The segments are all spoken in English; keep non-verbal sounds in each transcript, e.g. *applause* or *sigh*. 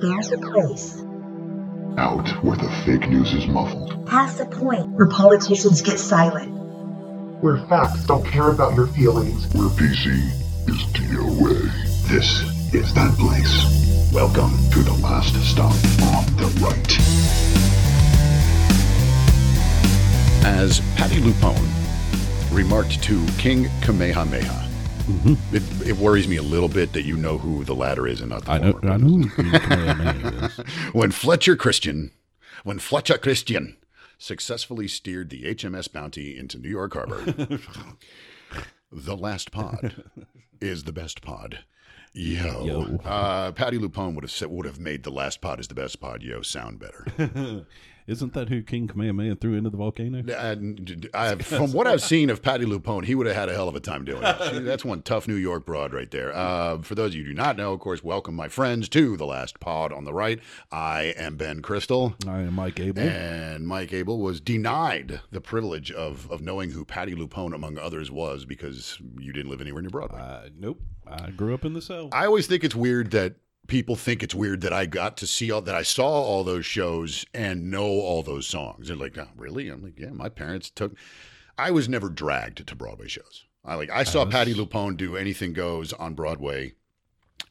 There's a place Out where the fake news is muffled. past the point where politicians get silent. Where facts don't care about your feelings. Where PC is DOA. This is that place. Welcome to the last stop on the right. As Patti LuPone remarked to King Kamehameha, it, it worries me a little bit that you know who the latter is and not the I know. former. I know Kamehameha is. *laughs* when Fletcher Christian, when Fletcher Christian successfully steered the HMS Bounty into New York Harbor, *laughs* the last pod is the best pod. Yo, Yo. Uh, Patti LuPone would have said, would have made the last pod is the best pod. Yo, sound better. *laughs* Isn't that who King Kamehameha threw into the volcano? And I, from what I've seen of Patti LuPone, he would have had a hell of a time doing it. She- that's one tough New York broad right there. Uh, for those of you who do not know, of course, welcome my friends to the last pod on the right. I am Ben Crystal. I am Mike Abel. And Mike Abel was denied the privilege of, of knowing who Patti LuPone, among others, was because you didn't live anywhere near Broadway. Uh, nope. I grew up in the South. I always think it's weird that people think it's weird that I got to see all that I saw all those shows and know all those songs. They're like, oh, really? I'm like, yeah, my parents took. I was never dragged to Broadway shows. I like I saw oh, Yes. Patti LuPone do Anything Goes on Broadway,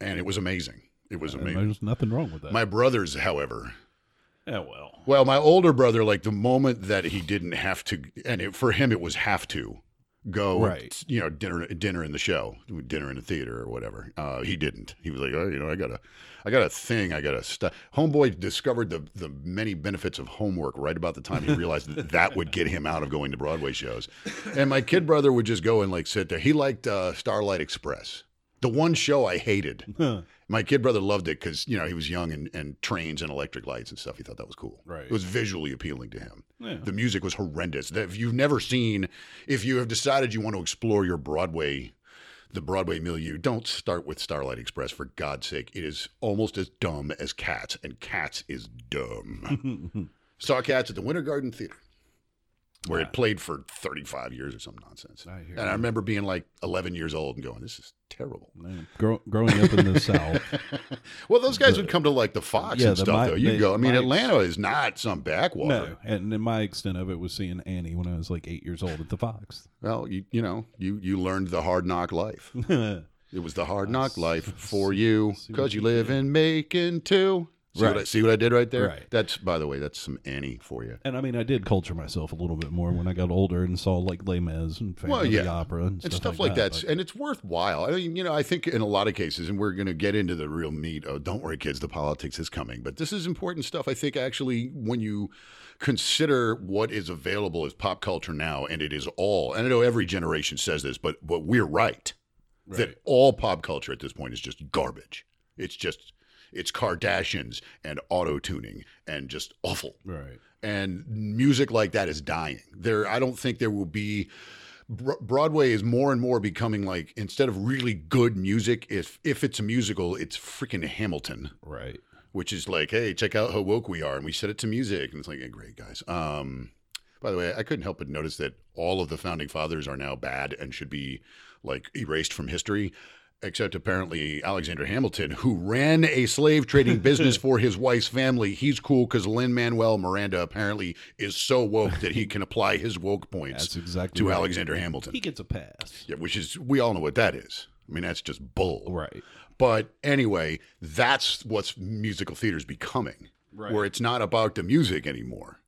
and it was amazing. It was amazing. There's nothing wrong with that. My brothers, however, yeah, well. well, my older brother, like the moment that he didn't have to, and it, for him it was have to go, Right. You know, dinner dinner in the show, dinner in the theater or whatever. Uh, he didn't. He was like, oh, you know, I got a, I got a thing. I got a stu Homeboy discovered the the many benefits of homework right about the time he realized that *laughs* that would get him out of going to Broadway shows. And my kid brother would just go and like sit there. He liked uh, Starlight Express. The one show I hated. *laughs* My kid brother loved it because you know he was young and, and trains and electric lights and stuff. He thought that was cool. Right. It was visually appealing to him. Yeah. The music was horrendous. If you've never seen, if you have decided you want to explore your Broadway, the Broadway milieu, don't start with Starlight Express for God's sake. It is almost as dumb as Cats, and Cats is dumb. *laughs* Saw Cats at the Winter Garden Theater. Where it played for 35 years or some nonsense. I and I remember being like 11 years old and going, this is terrible. Grow, growing up in the *laughs* South, Well, those guys would come to like the Fox Yeah, and the stuff, Mi- though. You the go. I mean, Atlanta is not some backwater. no, and in my extent of it was seeing Annie when I was like eight years old at the Fox. Well, you you know, you you learned the hard knock life. *laughs* It was the hard knock life for you because you you live in Macon too. See, what I, Right. see what I did right there? Right. That's by the way, that's some Annie for you. And I mean, I did culture myself a little bit more when I got older and saw like Les Mis and Phantom Well, yeah. the Opera and, And stuff, stuff like that, but- and it's worthwhile. I mean, you know, I think in a lot of cases, and we're going to get into the real meat. Oh, don't worry, kids, the politics is coming. But this is important stuff. I think actually, when you consider what is available as pop culture now, and it is all. And I know every generation says this, but but we're right. Right. that all pop culture at this point is just garbage. It's just it's Kardashians and auto tuning and just awful. Right. And music like that is dying. There, I don't think there will be. Broadway is more and more becoming like instead of really good music, if if it's a musical, it's freaking Hamilton, Right. which is like, hey, check out how woke we are, and we set it to music, and it's like, hey, great guys. Um, by the way, I couldn't help but notice that all of the founding fathers are now bad and should be like erased from history. Except apparently Alexander Hamilton, who ran a slave trading business *laughs* for his wife's family, he's cool because Lin Manuel Miranda apparently is so woke that he can apply his woke points That's exactly to right. Alexander Hamilton. He gets a pass. Yeah, which is we all know what that is. I mean, that's just bull. Right. But anyway, that's what's musical theater's becoming, Right. where it's not about the music anymore.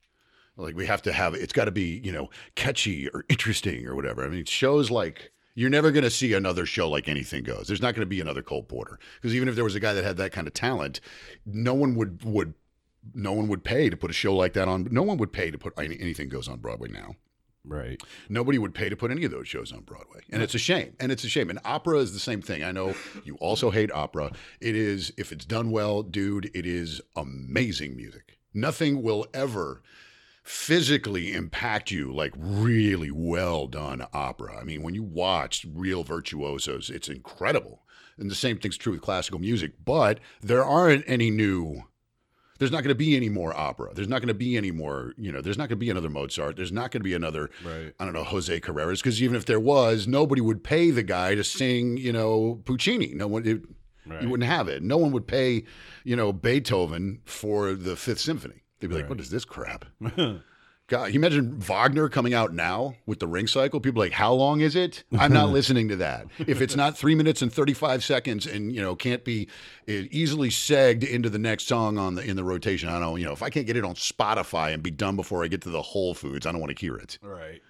Like we have to have it's got to be you know catchy or interesting or whatever. I mean, shows like you're never going to see another show like Anything Goes. There's not going to be another Cole Porter because even if there was a guy that had that kind of talent, no one would would no one would pay to put a show like that on. No one would pay to put any, Anything Goes on Broadway now. Right. Nobody would pay to put any of those shows on Broadway. And it's a shame. And it's a shame. And opera is the same thing. I know you also hate opera. It is, if it's done well, dude, it is amazing music. Nothing will ever physically impact you like really well done opera. I mean, when you watch real virtuosos, it's incredible. And the same thing's true with classical music, but there aren't any new there's not going to be any more opera. There's not going to be any more, you know, there's not going to be another Mozart. There's not going to be another, Right. I don't know, Jose Carreras, because even if there was, nobody would pay the guy to sing, you know, Puccini. No one, it, Right. You wouldn't have it. No one would pay, you know, Beethoven for the Fifth Symphony. They'd be like, Right. "What is this crap?" *laughs* God, you imagine Wagner coming out now with the ring cycle? People are like, how long is it? I'm not *laughs* listening to that. If it's not three minutes and 35 seconds and, you know, can't be uh, easily segged into the next song on the in the rotation, I don't, you know, if I can't get it on Spotify and be done before I get to the Whole Foods, I don't want to hear it. right.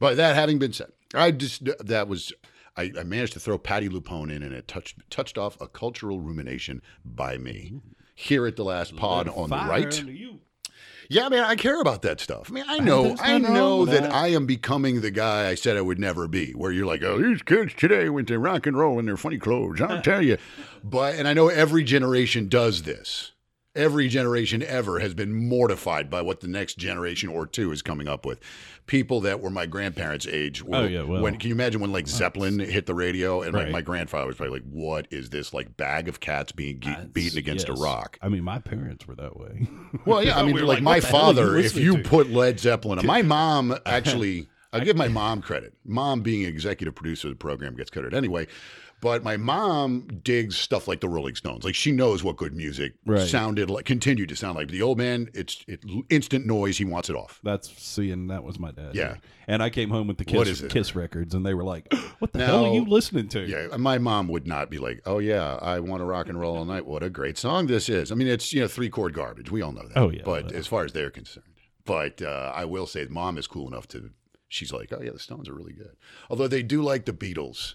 But that having been said, I just, that was, I, I managed to throw Patti LuPone in and it touched, touched off a cultural rumination by me. Here at the last pod on the right. Yeah, man, I care about that stuff. I mean, I know, I know that, that. I am becoming the guy I said I would never be. Where you're like, oh, these kids today went to rock and roll in their funny clothes. I'll *laughs* tell you. But and I know every generation does this. Every generation ever has been mortified by what the next generation or two is coming up with. People that were my grandparents' age. Were, Oh, yeah, well, when can you imagine when like Zeppelin hit the radio and like my grandfather was probably like, "What is this like bag of cats being ge- beaten against Yes. a rock?" I mean, my parents were that way. *laughs* Well, yeah, I *laughs* mean, We like, like, my what the hell are you father, if you to? put Led Zeppelin, on- my *laughs* mom actually, I'll give my mom credit. Mom being executive producer of the program gets credit anyway. But my mom digs stuff like the Rolling Stones. Like she knows what good music Right. sounded like, continued to sound like. The old man, it's it, instant noise. He wants it off. That's seeing that was my dad. Yeah. And I came home with the Kiss. Kiss records, and they were like, *gasps* "What the hell are you listening to?" Yeah, my mom would not be like, "Oh yeah, I want to rock and roll all night. What a great song this is." I mean, it's you know three chord garbage. We all know that. Oh, yeah. But as far as they're concerned, but uh, I will say, mom is cool enough to. She's like, "Oh yeah, the Stones are really good." Although they do like the Beatles,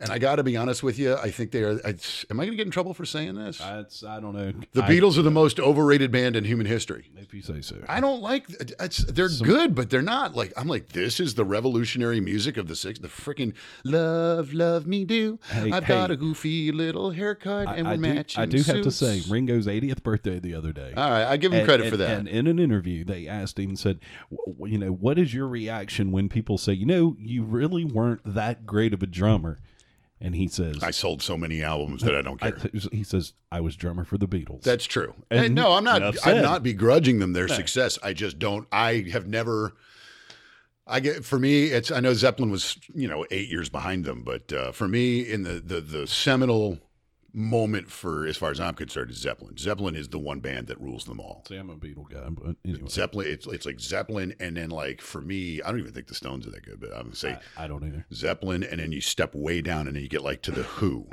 and I got to be honest with you, I think they are. I, am I going to get in trouble for saying this? That's I don't know. the I- Beatles are the most overrated band in human history. if you say so. I don't like. It's, they're good, but they're not like. I'm like, this is the revolutionary music of the six. The freaking love, love me do. Hey, I've hey. got a goofy little haircut, I, and we're matching. I do have to say. Ringo's 80th birthday the other day. All right, I give him And- credit and- for that. And in an interview, they asked him and said, "W- w- "You know, what is your reaction when people say, you know, you really weren't that great of a drummer?" And he says, I sold so many albums that I don't I- care. "He says I was drummer for the Beatles." That's true. And And no, I'm not. I'm not begrudging them their success. I just don't. I have never. I get for me. It's. I know Zeppelin was you know eight years behind them, but uh, for me, in the the the seminal moment for as far as I'm concerned is Zeppelin. Zeppelin is the one band that rules them all. See, I'm a Beatle guy, but anyway, Zeppelin. It's it's like Zeppelin, and then like for me, I don't even think the Stones are that good, but I'm gonna say I, I don't either. Zeppelin, and then you step way down, and then you get like to the Who.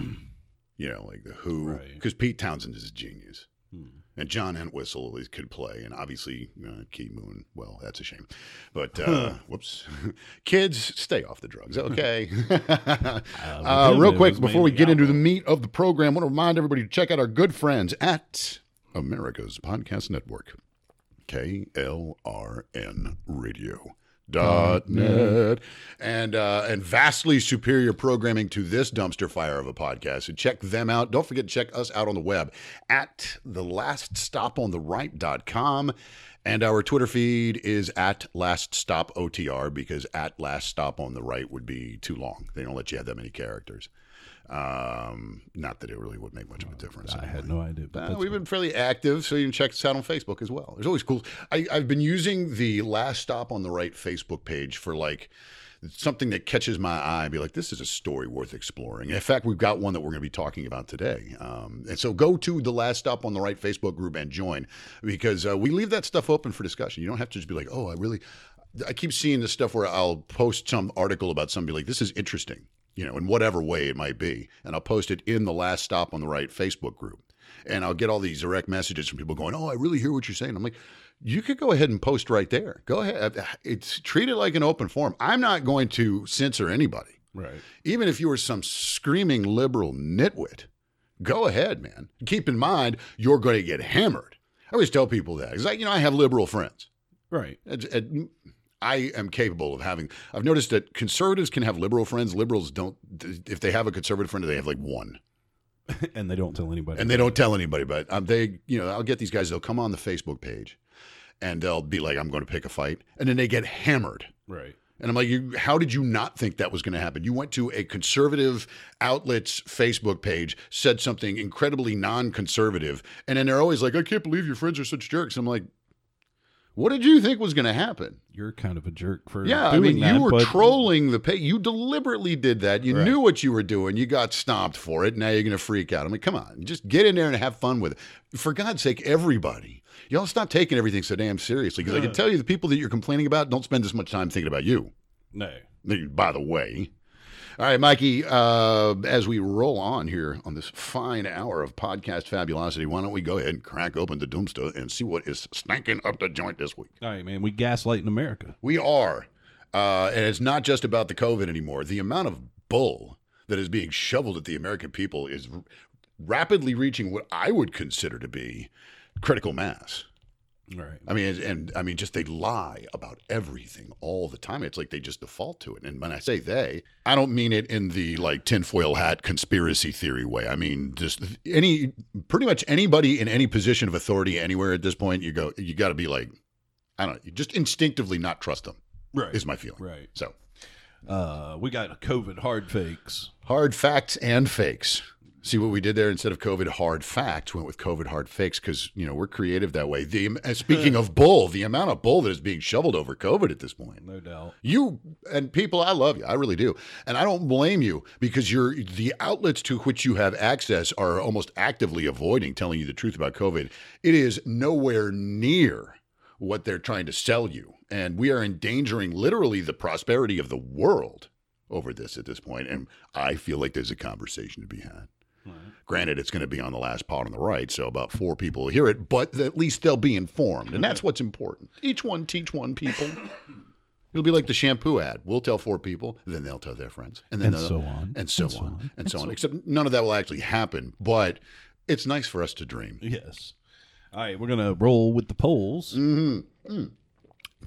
You know, like the Who, Right. because Pete Townshend is a genius. Hmm. And John Entwistle could play, and obviously uh, Keith Moon. Well, that's a shame, but uh, whoops, *laughs* kids, stay off the drugs, okay? *laughs* *laughs* uh, real quick before we get into the meat of the program, I want to remind everybody to check out our good friends at America's Podcast Network, KLRN Radio. Dot net and uh, and vastly superior programming to this dumpster fire of a podcast. So check them out. Don't forget to check us out on the web at the last stop on the right.com. And our Twitter feed is at last stop OTR because at last stop on the right would be too long. They don't let you have that many characters. Um, not that it really would make much of a difference. I had no idea. But Uh, we've been fairly active, so you can check us out on Facebook as well. There's always cool. I, I've been using the Last Stop on the Right Facebook page for like something that catches my eye and be like, this is a story worth exploring. In fact, we've got one that we're going to be talking about today. Um, and so go to the Last Stop on the Right Facebook group and join because uh, we leave that stuff open for discussion. You don't have to just be like, oh, I really. I keep seeing this stuff where I'll post some article about somebody like this is interesting, you know, in whatever way it might be, and I'll post it in the Last Stop on the Right Facebook group, and I'll get all these direct messages from people going, "Oh, I really hear what you're saying." I'm like, you could go ahead and post right there. Go ahead. It's treat it like an open forum. I'm not going to censor anybody, right. even if you were some screaming liberal nitwit. Go ahead, man. Keep in mind you're going to get hammered. I always tell people that because you know, I have liberal friends. Right. I am capable of having. I've noticed that conservatives can have liberal friends. Liberals don't. If they have a conservative friend, they have like one, *laughs* and they don't tell anybody. and they don't tell anybody. But um, they, you know, I'll get these guys. They'll come on the Facebook page, and they'll be like, "I'm going to pick a fight," and then they get hammered. Right. And I'm like, you, how did you not think that was going to happen? You went to a conservative outlet's Facebook page, said something incredibly non conservative, and then they're always like, I can't believe your friends are such jerks. I'm like, What did you think was going to happen? You're kind of a jerk for Yeah, I mean, that, you were but- trolling the pay. You deliberately did that. You Right. knew what you were doing. You got stomped for it. Now you're going to freak out. I mean, come on, just get in there and have fun with it. For God's sake, everybody, y'all stop taking everything so damn seriously. Because I can tell you, the people that you're complaining about don't spend as much time thinking about you. No. By the way. All right, Mikey, uh, as we roll on here on this fine hour of podcast fabulosity, why don't we go ahead and crack open the Doomsta and see what is stanking up the joint this week? All right, man. We gaslighting America. We are. Uh, and it's not just about the COVID anymore. The amount of bull that is being shoveled at the American people is r- rapidly reaching what I would consider to be critical mass. Right. I mean, and, and I mean, just they lie about everything all the time. It's like they just default to it. And when I say they, I don't mean it in the like tinfoil hat conspiracy theory way. I mean, just any, pretty much anybody in any position of authority anywhere at this point, you go, you got to be like, I don't know, you just instinctively not trust them Right. is my feeling. Right. So Uh, we got COVID hard fakes. hard facts and fakes. See what we did there? Instead of COVID hard facts, went with COVID hard fakes because you know we're creative that way. The *laughs* speaking of bull, the amount of bull that is being shoveled over COVID at this point. No doubt. You and people, I love you. I really do. And I don't blame you because you're the outlets to which you have access are almost actively avoiding telling you the truth about COVID. It is nowhere near what they're trying to sell you. And we are endangering literally the prosperity of the world over this at this point. And I feel like there's a conversation to be had. Granted, it's going to be on the last pod on the right, so about four people will hear it, but at least they'll be informed. And that's what's important. Each one teach one people. It'll be like the shampoo ad. We'll tell four people, then they'll tell their friends, and then And so on, and so and so on, on, and so on. Except none of that will actually happen. But it's nice for us to dream. Yes. All right, we're gonna roll with the polls. hmm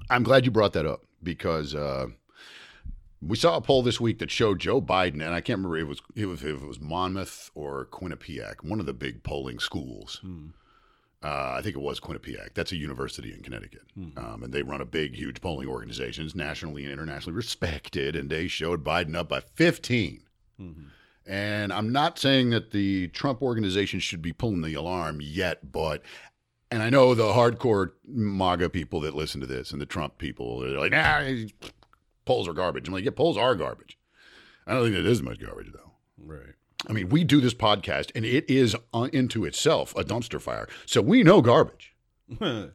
I'm glad you brought that up because uh, we saw a poll this week that showed Joe Biden, and I can't remember if it was it was, if it was Monmouth or Quinnipiac, one of the big polling schools. Uh, I think it was Quinnipiac. That's a university in Connecticut, um, and they run a big, huge polling organization, It's nationally and internationally respected. And they showed Biden up by 15. And I'm not saying that the Trump organization should be pulling the alarm yet, but and I know the hardcore MAGA people that listen to this and the Trump people, they're like, nah, polls are garbage. I'm like, yeah, polls are garbage. I don't think it is much garbage, though. Right. I mean, we do this podcast and it is uh, into itself a dumpster fire. So we know garbage. *laughs*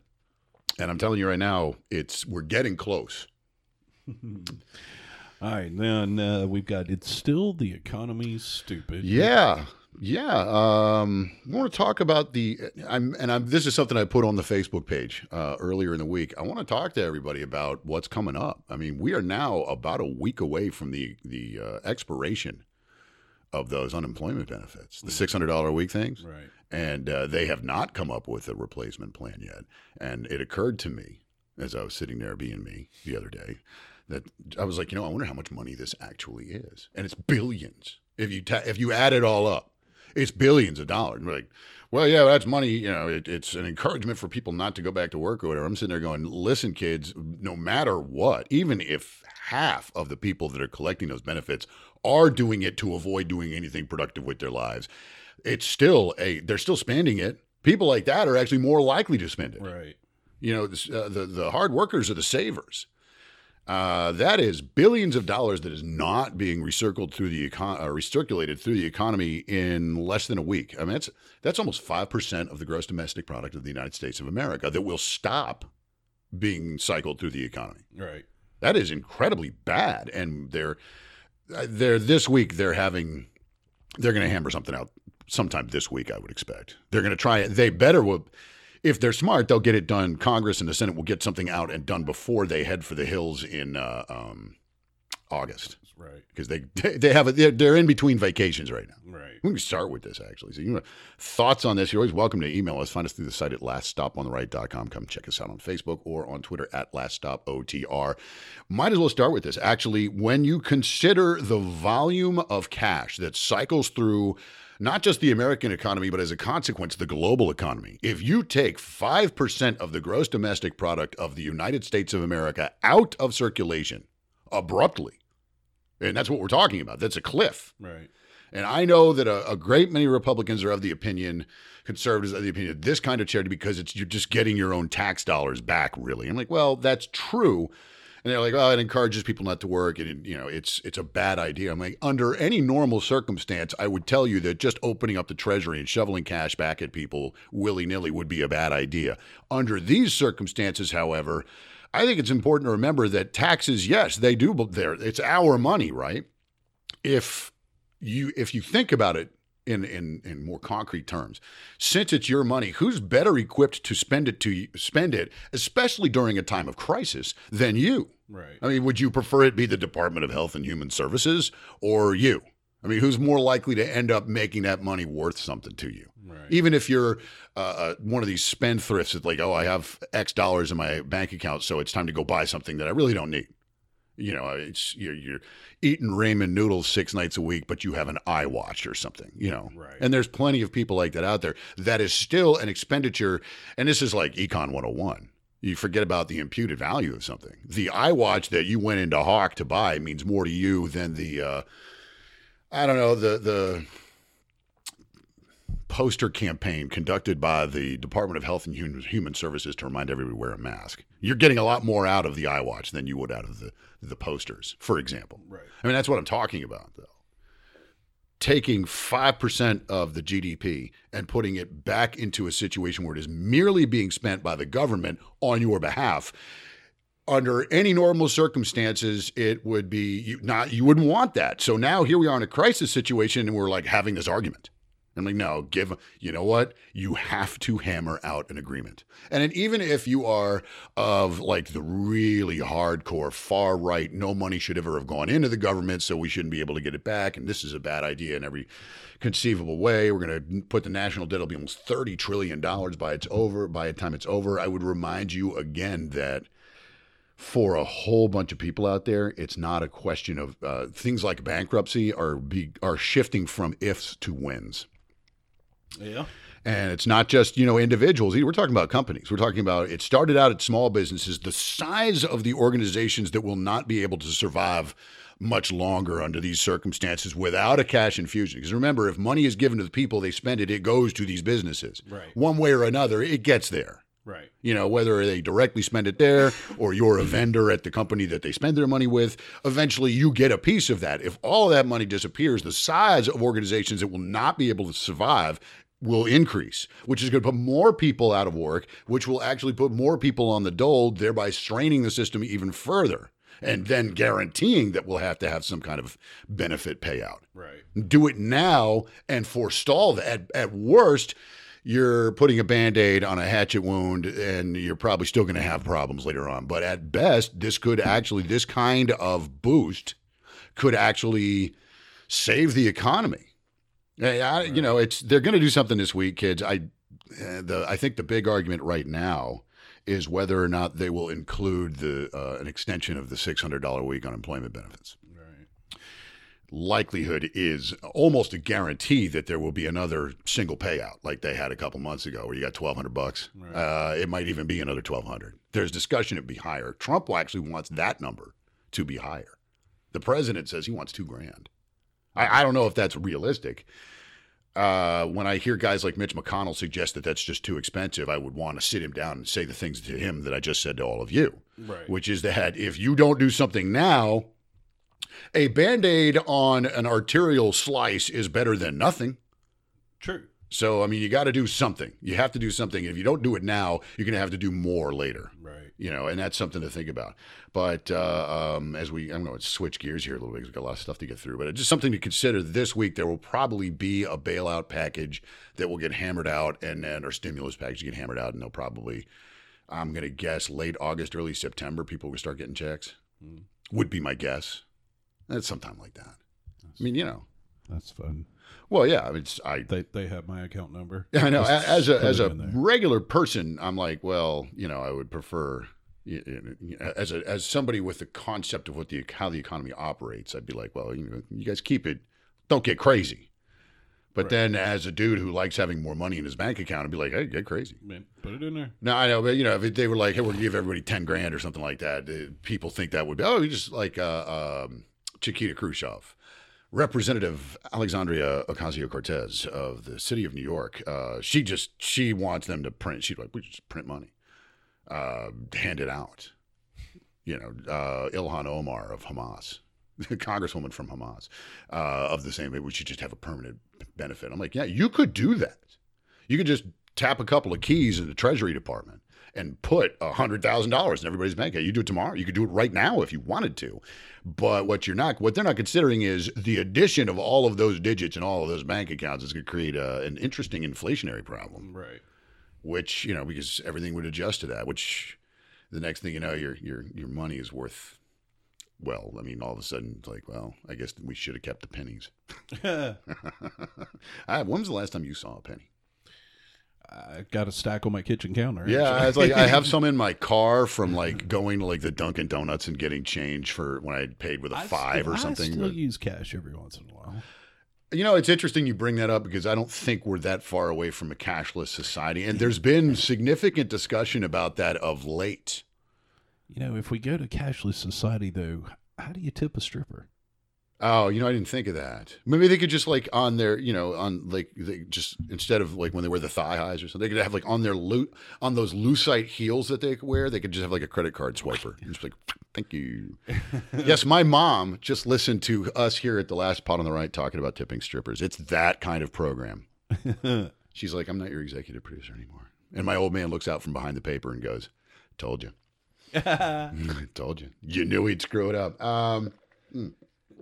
And I'm telling you right now, it's we're getting close. *laughs* All right, then uh, we've got it's still the economy stupid. Yeah. Yeah. Um, I want to talk about the, I'm, and I'm, this is something I put on the Facebook page uh, earlier in the week. I want to talk to everybody about what's coming up. I mean, we are now about a week away from the, the uh, expiration of those unemployment benefits, the $600 a week things. Right. And uh, they have not come up with a replacement plan yet. And it occurred to me as I was sitting there being me the other day that I was like, you know, I wonder how much money this actually is. And it's billions. If you ta- if you add it all up, it's billions of dollars. And we're like, well, yeah, that's money. You know, it, it's an encouragement for people not to go back to work or whatever. I'm sitting there going, listen, kids, no matter what, even if half of the people that are collecting those benefits are doing it to avoid doing anything productive with their lives, it's still a they're still spending it. People like that are actually more likely to spend it. Right. You know, this, uh, the the hard workers are the savers. Uh, that is billions of dollars that is not being recircled through the econ- uh, recirculated through the economy in less than a week. I mean, that's that's almost five percent of the gross domestic product of the United States of America that will stop being cycled through the economy. Right. That is incredibly bad, and they're uh, they're this week they're having they're going to hammer something out sometime this week. I would expect they're going to try it. They better will. If they're smart, they'll get it done. Congress and the Senate will get something out and done before they head for the hills in uh, um, August Right. because they they have a, they're, they're in between vacations right now. Right. We can start with this actually. So, you know, thoughts on this? You're always welcome to email us. Find us through the site at laststopontheright.com. Come check us out on Facebook or on Twitter at laststopotr. Might as well start with this. Actually, when you consider the volume of cash that cycles through not just the American economy, but as a consequence, the global economy, if you take 5% of the gross domestic product of the United States of America out of circulation abruptly, and that's what we're talking about, that's a cliff Right. And I know that a, a great many Republicans are of the opinion, conservatives are of the opinion, this kind of charity because it's you're just getting your own tax dollars back. Really, I'm like, well, that's true. And they're like, oh, it encourages people not to work, and you know, it's it's a bad idea. I'm like, under any normal circumstance, I would tell you that just opening up the treasury and shoveling cash back at people willy nilly would be a bad idea. Under these circumstances, however, I think it's important to remember that taxes, yes, they do. But there, it's our money, right? If you if you think about it in, in in more concrete terms, since it's your money, who's better equipped to spend it to spend it, especially during a time of crisis, than you? Right. I mean, would you prefer it be the Department of Health and Human Services or you? I mean, who's more likely to end up making that money worth something to you? Right. Even if you're uh, uh, one of these spendthrifts that's like, oh, I have X dollars in my bank account, so it's time to go buy something that I really don't need. You know, it's you're, you're eating ramen noodles six nights a week, but you have an iWatch or something. You know, Right. and there's plenty of people like that out there. That is still an expenditure, and this is like Econ 101. You forget about the imputed value of something. The iWatch that you went into hock to buy means more to you than the, uh, I don't know, the the poster campaign conducted by the Department of Health and Human, Human Services to remind everybody to wear a mask. You're getting a lot more out of the iWatch than you would out of the the posters, for example. Right. I mean, that's what I'm talking about, though. Taking 5% of the GDP and putting it back into a situation where it is merely being spent by the government on your behalf. Under any normal circumstances, it would be you, not, you wouldn't want that. So now here we are in a crisis situation and we're like having this argument. I'm like, no, give, you know what? You have to hammer out an agreement. And even if you are of like the really hardcore far right, no money should ever have gone into the government, so we shouldn't be able to get it back. And this is a bad idea in every conceivable way. We're going to put the national debt will be almost $30 trillion by it's over, by the time it's over. I would remind you again that for a whole bunch of people out there, it's not a question of uh, things like bankruptcy are be, are shifting from ifs to wins. Yeah. And it's not just, you know, individuals. We're talking about companies. We're talking about it started out at small businesses. The size of the organizations that will not be able to survive much longer under these circumstances without a cash infusion. Because remember, if money is given to the people, they spend it, it goes to these businesses. Right. One way or another, it gets there. Right. You know, whether they directly spend it there or you're a mm-hmm. vendor at the company that they spend their money with, eventually you get a piece of that. If all of that money disappears, the size of organizations that will not be able to survive will increase, which is going to put more people out of work, which will actually put more people on the dole, thereby straining the system even further. And then guaranteeing that we'll have to have some kind of benefit payout Right. do it now and forestall that. At, at worst, you're putting a band aid on a hatchet wound and you're probably still going to have problems later on. But at best, this could actually, this kind of boost could actually save the economy. I, you know, it's they're going to do something this week, kids. I, uh, the I think the big argument right now is whether or not they will include the uh, an extension of the six hundred dollar a week unemployment benefits. Likelihood is almost a guarantee that there will be another single payout like they had a couple months ago where you got 1200 bucks. Right. uh, it might even be another 1200 there's discussion it'd be higher. Trump actually wants that number to be higher. The president says he wants two grand. I, I don't know if that's realistic. Uh, when I hear guys like Mitch McConnell suggest that that's just too expensive, I would want to sit him down and say the things to him that I just said to all of you. Right. which is that if you don't do something now, a band aid on an arterial slice is better than nothing. True. So, I mean, you got to do something. You have to do something. If you don't do it now, you're going to have to do more later. Right. You know, and that's something to think about. But uh, um, as we, I'm going to switch gears here a little bit because we've got a lot of stuff to get through. But it's just something to consider this week. There will probably be a bailout package that will get hammered out, and then our stimulus package will get hammered out, and they'll probably, I'm going to guess, late August, early September, people will start getting checks. Would be my guess. That's sometime like that. I mean, you know. That's fun. Well, yeah. I mean, it's, I They they have my account number. I know. Just As a as a regular person, I'm like, well, you know, I would prefer y- y- y- as a as somebody with the concept of what the how the economy operates. I'd be like, well, you know, you guys keep it. Don't get crazy. But Right. then, as a dude who likes having more money in his bank account, I'd be like, hey, get crazy. Man, put it in there. No, I know, but you know, if they were like, "Hey, we're gonna give everybody ten grand or something like that," uh, people think that would be, oh, you just like uh, um, Chiquita Khrushchev Representative Alexandria Ocasio Cortez of the city of New York, uh, she just she wants them to print. She's like, we just print money, uh, hand it out. You know, uh, Ilhan Omar of Hamas, *laughs* congresswoman from Hamas, uh, of the same. We should just have a permanent benefit. I'm like, yeah, you could do that. You could just tap a couple of keys in the Treasury Department and put a hundred thousand dollars in everybody's bank account. You do it tomorrow. You could do it right now if you wanted to. But what you're not, what they're not considering is the addition of all of those digits and all of those bank accounts is going to create a, an interesting inflationary problem. Right. Which you know because everything would adjust to that. Which the next thing you know, your your your money is worth. Well, I mean, all of a sudden, it's like, well, I guess we should have kept the pennies. *laughs* *laughs* I, when was the last time you saw a penny? I got a stack on my kitchen counter. Yeah, actually. it's like I have *laughs* some in my car from like going to like the Dunkin' Donuts and getting change for when I paid with a I five still- or something. I still but- use cash every once in a while. you know, it's interesting you bring that up because I don't think we're that far away from a cashless society, and there's been significant discussion about that of late. You know, if we go to cashless society, though, how do you tip a stripper? Oh, you know, I didn't think of that. Maybe they could just like on their, you know, on like they just instead of like when they wear the thigh highs or something, they could have like on their loot on those lucite heels that they wear, they could just have like a credit card swiper. And just like, thank you. *laughs* yes, my mom just listened to us here at the last pot on the right talking about tipping strippers. It's that kind of program. *laughs* She's like, I'm not your executive producer anymore. And my old man looks out from behind the paper and goes, Told you. *laughs* Told you. You knew he'd screw it up. Um, mm.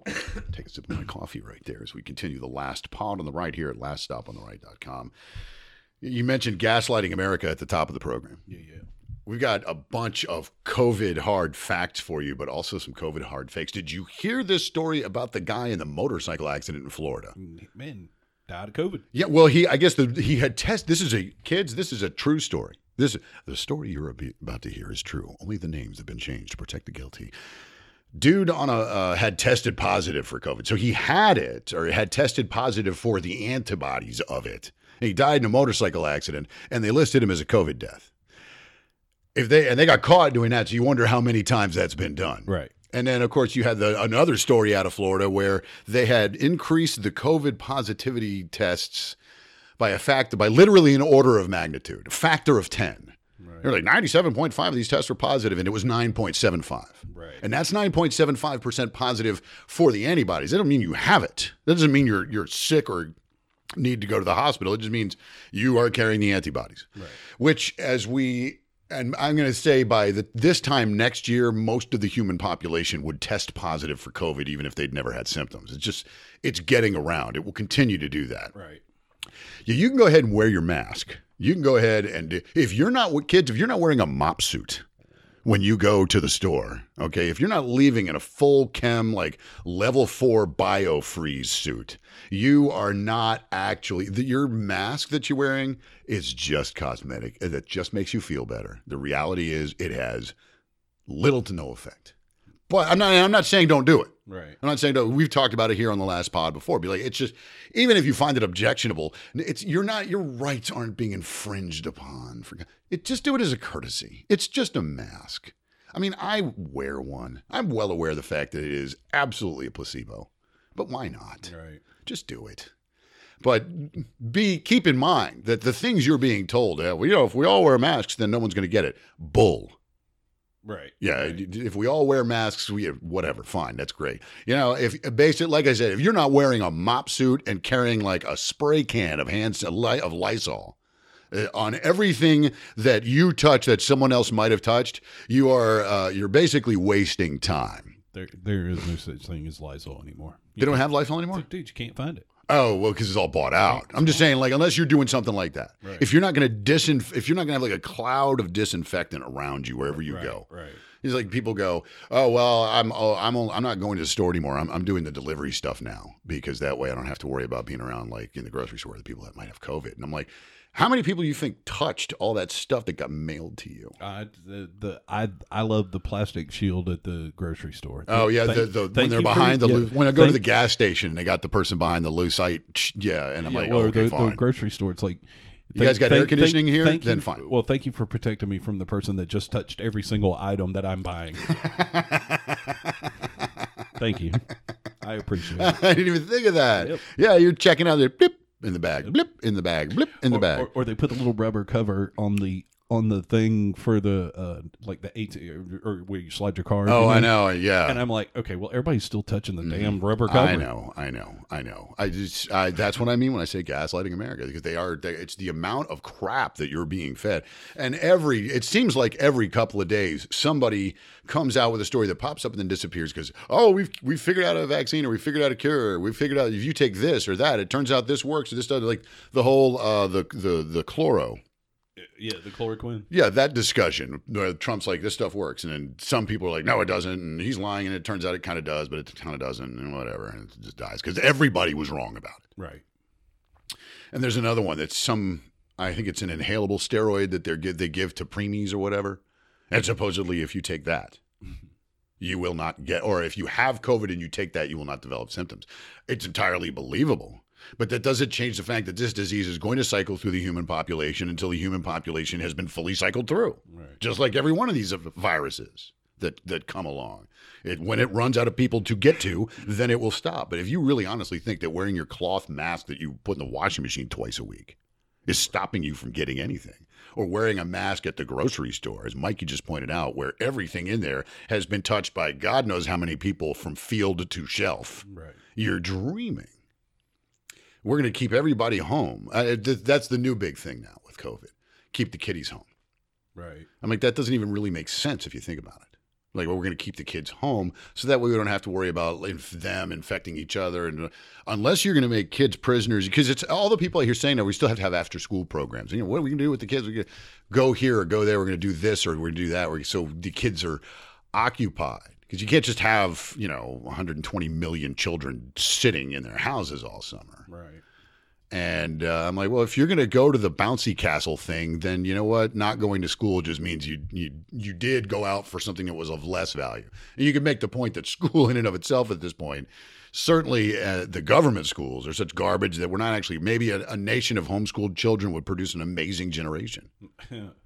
*coughs* Take a sip of my coffee right there as we continue the last pod on the right here at laststopontheright.com. You mentioned gaslighting America at the top of the program. Yeah, yeah. We've got a bunch of COVID hard facts for you, but also some COVID hard fakes. Did you hear this story about the guy in the motorcycle accident in Florida? Mm, man, died of COVID. Yeah, well, he I guess the, he had test. This is a kids. This is a true story. This the story you're about to hear is true. Only the names have been changed to protect the guilty. Dude on a uh, had tested positive for COVID, so he had it or had tested positive for the antibodies of it. And he died in a motorcycle accident, and they listed him as a COVID death. If they and they got caught doing that, so you wonder how many times that's been done. Right. And then, of course, you had the, another story out of Florida where they had increased the COVID positivity tests by a factor, by literally an order of magnitude, a factor of 10. They're like 97.5 of these tests were positive, and it was 9.75. Right. And that's 9.75% positive for the antibodies. That don't mean you have it. That doesn't mean you're, you're sick or need to go to the hospital. It just means you are carrying the antibodies. Right. Which, as we, and I'm going to say by the, this time next year, most of the human population would test positive for COVID, even if they'd never had symptoms. It's just, it's getting around. It will continue to do that. Right. Yeah, you can go ahead and wear your mask. You can go ahead and if you're not with kids, if you're not wearing a mop suit when you go to the store, okay, if you're not leaving in a full chem like level four biofreeze suit, you are not actually the, your mask that you're wearing is just cosmetic. That just makes you feel better. The reality is it has little to no effect. But I'm not. I'm not saying don't do it. Right. I'm not saying don't. We've talked about it here on the last pod before. Be like, it's just even if you find it objectionable, it's you're not. Your rights aren't being infringed upon. For it, just do it as a courtesy. It's just a mask. I mean, I wear one. I'm well aware of the fact that it is absolutely a placebo, but why not? Right. Just do it. But be keep in mind that the things you're being told, well, you know, if we all wear masks, then no one's going to get it. Bull. Right. Yeah, if we all wear masks, we whatever, fine, that's great. You know, if basically, like I said, if you're not wearing a mop suit and carrying like a spray can of hand of Lysol uh, on everything that you touch that someone else might have touched, you are uh, you're basically wasting time. There, there is no such thing as Lysol anymore. They don't have Lysol anymore. Dude, you can't find it. Oh well, because it's all bought out. I'm just saying, like, unless you're doing something like that, Right. if you're not going to disinf, if you're not going to have like a cloud of disinfectant around you wherever you right, go, Right. It's like people go, oh well, I'm oh, I'm only, I'm not going to the store anymore. I'm I'm doing the delivery stuff now because that way I don't have to worry about being around like in the grocery store the people that might have COVID. And I'm like, how many people do you think touched all that stuff that got mailed to you? I the, the I I love the plastic shield at the grocery store. Oh yeah, Thank- the, the, when they're you for- behind the yeah, when I go to the gas station, and they got the person behind the lucite. Yeah, and I'm yeah, like, well, oh, okay, the, fine. the grocery store. It's like You guys got air conditioning here? thank Then you- fine. Well, thank you for protecting me from the person that just touched every single item that I'm buying. *laughs* thank you. I appreciate it. *laughs* I didn't even think of that. Yep. Yeah, you're checking out there. Blip in the bag. Blip in the bag. Blip in the or, bag. Or, or they put a little rubber cover on the on the thing for the uh like the eight or, where you slide your car. oh, you I know. Yeah. And I'm like, okay, well, everybody's still touching the damn rubber cover. I know, I know, I know. I just I, that's what I mean when I say gaslighting America because they are. They, it's the amount of crap that you're being fed, and every it seems like every couple of days somebody comes out with a story that pops up and then disappears because oh we've we figured out a vaccine or we figured out a cure or we figured out if you take this or that it turns out this works or this does like the whole uh the the the chloro Yeah, the chloroquine. yeah, that discussion. Trump's like, this stuff works. And then some people are like, no, it doesn't. And he's lying. And it turns out it kind of does, but it kind of doesn't. And whatever. And it just dies because everybody was wrong about it. Right. And there's another one that's some, I think it's an inhalable steroid that they're, give- they give to preemies or whatever. And supposedly, if you take that, you will not get, or if you have COVID and you take that, you will not develop symptoms. It's entirely believable. But that doesn't change the fact that this disease is going to cycle through the human population until the human population has been fully cycled through. Right. Just like every one of these viruses that, that come along. It, when it runs out of people to get to, then it will stop. But if you really honestly think that wearing your cloth mask that you put in the washing machine twice a week is stopping you from getting anything, or wearing a mask at the grocery store, as Mikey just pointed out, where everything in there has been touched by God knows how many people from field to shelf, Right. you're dreaming. We're going to keep everybody home. Uh, th- that's the new big thing now with COVID. Keep the kiddies home. Right. I'm like, that doesn't even really make sense if you think about it. Like, well, we're going to keep the kids home so that way we don't have to worry about inf- them infecting each other. And unless you're going to make kids prisoners, because it's all the people I hear saying that we still have to have after school programs. You know, what are we going to do with the kids? We're going to go here or go there. We're going to do this or we're going to do that. So the kids are occupied because you can't just have, you know, 120 million children sitting in their houses all summer. Right. And uh, I'm like, well, if you're going to go to the bouncy castle thing, then you know what? Not going to school just means you you you did go out for something that was of less value. And you can make the point that *laughs* school, in and of itself, at this point, certainly uh, the government schools are such garbage that we're not actually. Maybe a, a nation of homeschooled children would produce an amazing generation. *laughs*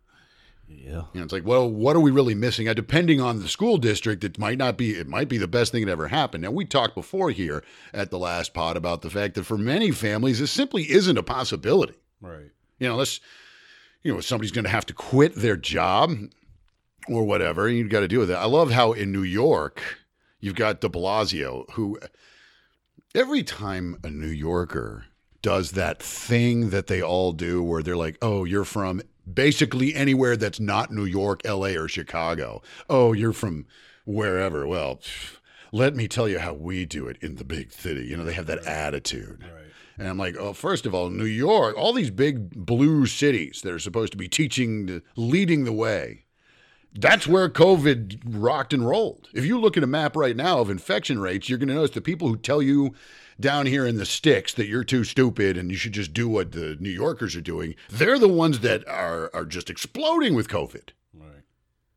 Yeah. You know, it's like, well, what are we really missing? Depending on the school district, it might not be. It might be the best thing that ever happened. Now, we talked before here at the last pod about the fact that for many families, this simply isn't a possibility. Right. You know, unless you know somebody's going to have to quit their job or whatever, you've got to deal with it. I love how in New York you've got De Blasio, who every time a New Yorker does that thing that they all do, where they're like, "Oh, you're from basically anywhere that's not New York, L.A., or Chicago. Oh, you're from wherever." Well. Let me tell you how we do it in the big city. You know, they have that attitude. Right. And I'm like, oh, first of all, New York, all these big blue cities that are supposed to be teaching, the, leading the way. That's where COVID rocked and rolled. If you look at a map right now of infection rates, you're going to notice the people who tell you down here in the sticks that you're too stupid and you should just do what the New Yorkers are doing, they're the ones that are, are just exploding with COVID Right.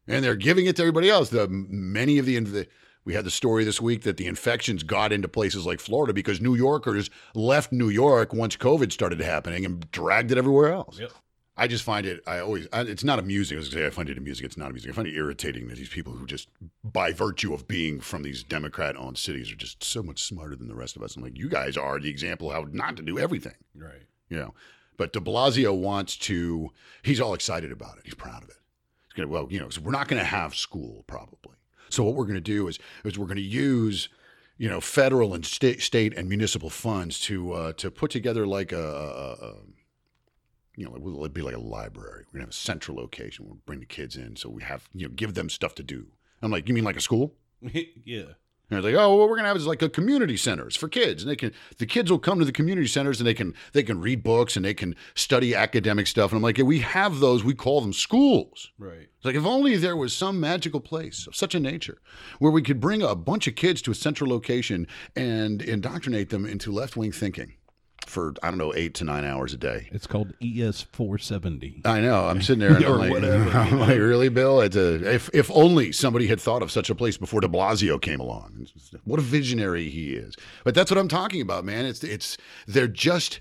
and they're giving it to everybody else. The many of the, the we had the story this week that the infections got into places like Florida because New Yorkers left New York once COVID started happening and dragged it everywhere else. Yep. I just find it. I always. I, it's not amusing. I was gonna say I find it amusing. It's not amusing. I find it irritating that these people who just, by virtue of being from these Democrat-owned cities, are just so much smarter than the rest of us. I'm like, you guys are the example of how not to do everything. Right. You know, but De Blasio wants to. He's all excited about it. He's proud of it. He's gonna. Well, you know, so we're not going to have school probably. So what we're going to do is is we're going to use, you know, federal and state state and municipal funds to uh, to put together like a. you know, it'll be like a library. We're gonna have a central location. We'll bring the kids in, so we have you know give them stuff to do. I'm like, you mean like a school? *laughs* yeah. And they're like, oh, what we're gonna have is like a community centers for kids, and they can the kids will come to the community centers and they can they can read books and they can study academic stuff. And I'm like, yeah, we have those. We call them schools. Right. It's like if only there was some magical place of such a nature where we could bring a bunch of kids to a central location and indoctrinate them into left wing thinking for I don't know eight to nine hours a day. It's called ES 470. I know. I'm sitting there and *laughs* I'm like, whatever, *laughs* I'm like, really, Bill? It's a, if if only somebody had thought of such a place before De Blasio came along. What a visionary he is. But that's what I'm talking about, man. It's it's they're just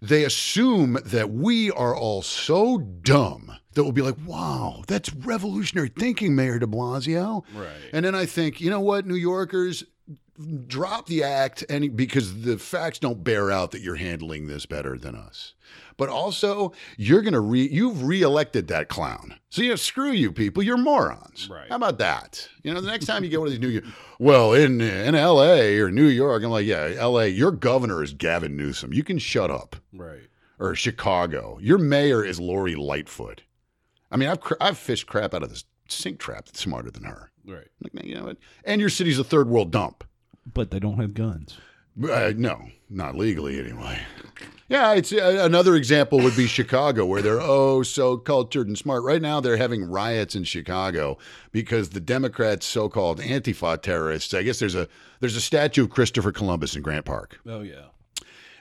they assume that we are all so dumb that we'll be like, wow, that's revolutionary thinking, Mayor De Blasio. Right. And then I think, you know what, New Yorkers, drop the act any because the facts don't bear out that you're handling this better than us. But also, you're gonna re you've reelected that clown. So you know, screw you people, you're morons. Right. How about that? You know, the next time you get one of these New York, well, in in L.A. or New York, I'm like, yeah, L.A. Your governor is Gavin Newsom. You can shut up. Right. Or Chicago, your mayor is Lori Lightfoot. I mean, I've cr- I've fished crap out of this sink trap that's smarter than her. Right. Like, man you know what? And your city's a third world dump. But they don't have guns. Uh, no, not legally anyway. Yeah, it's uh, another example would be Chicago, where they're oh so cultured and smart. Right now, they're having riots in Chicago because the Democrats, so-called Antifa terrorists. I guess there's a there's a statue of Christopher Columbus in Grant Park, Oh yeah.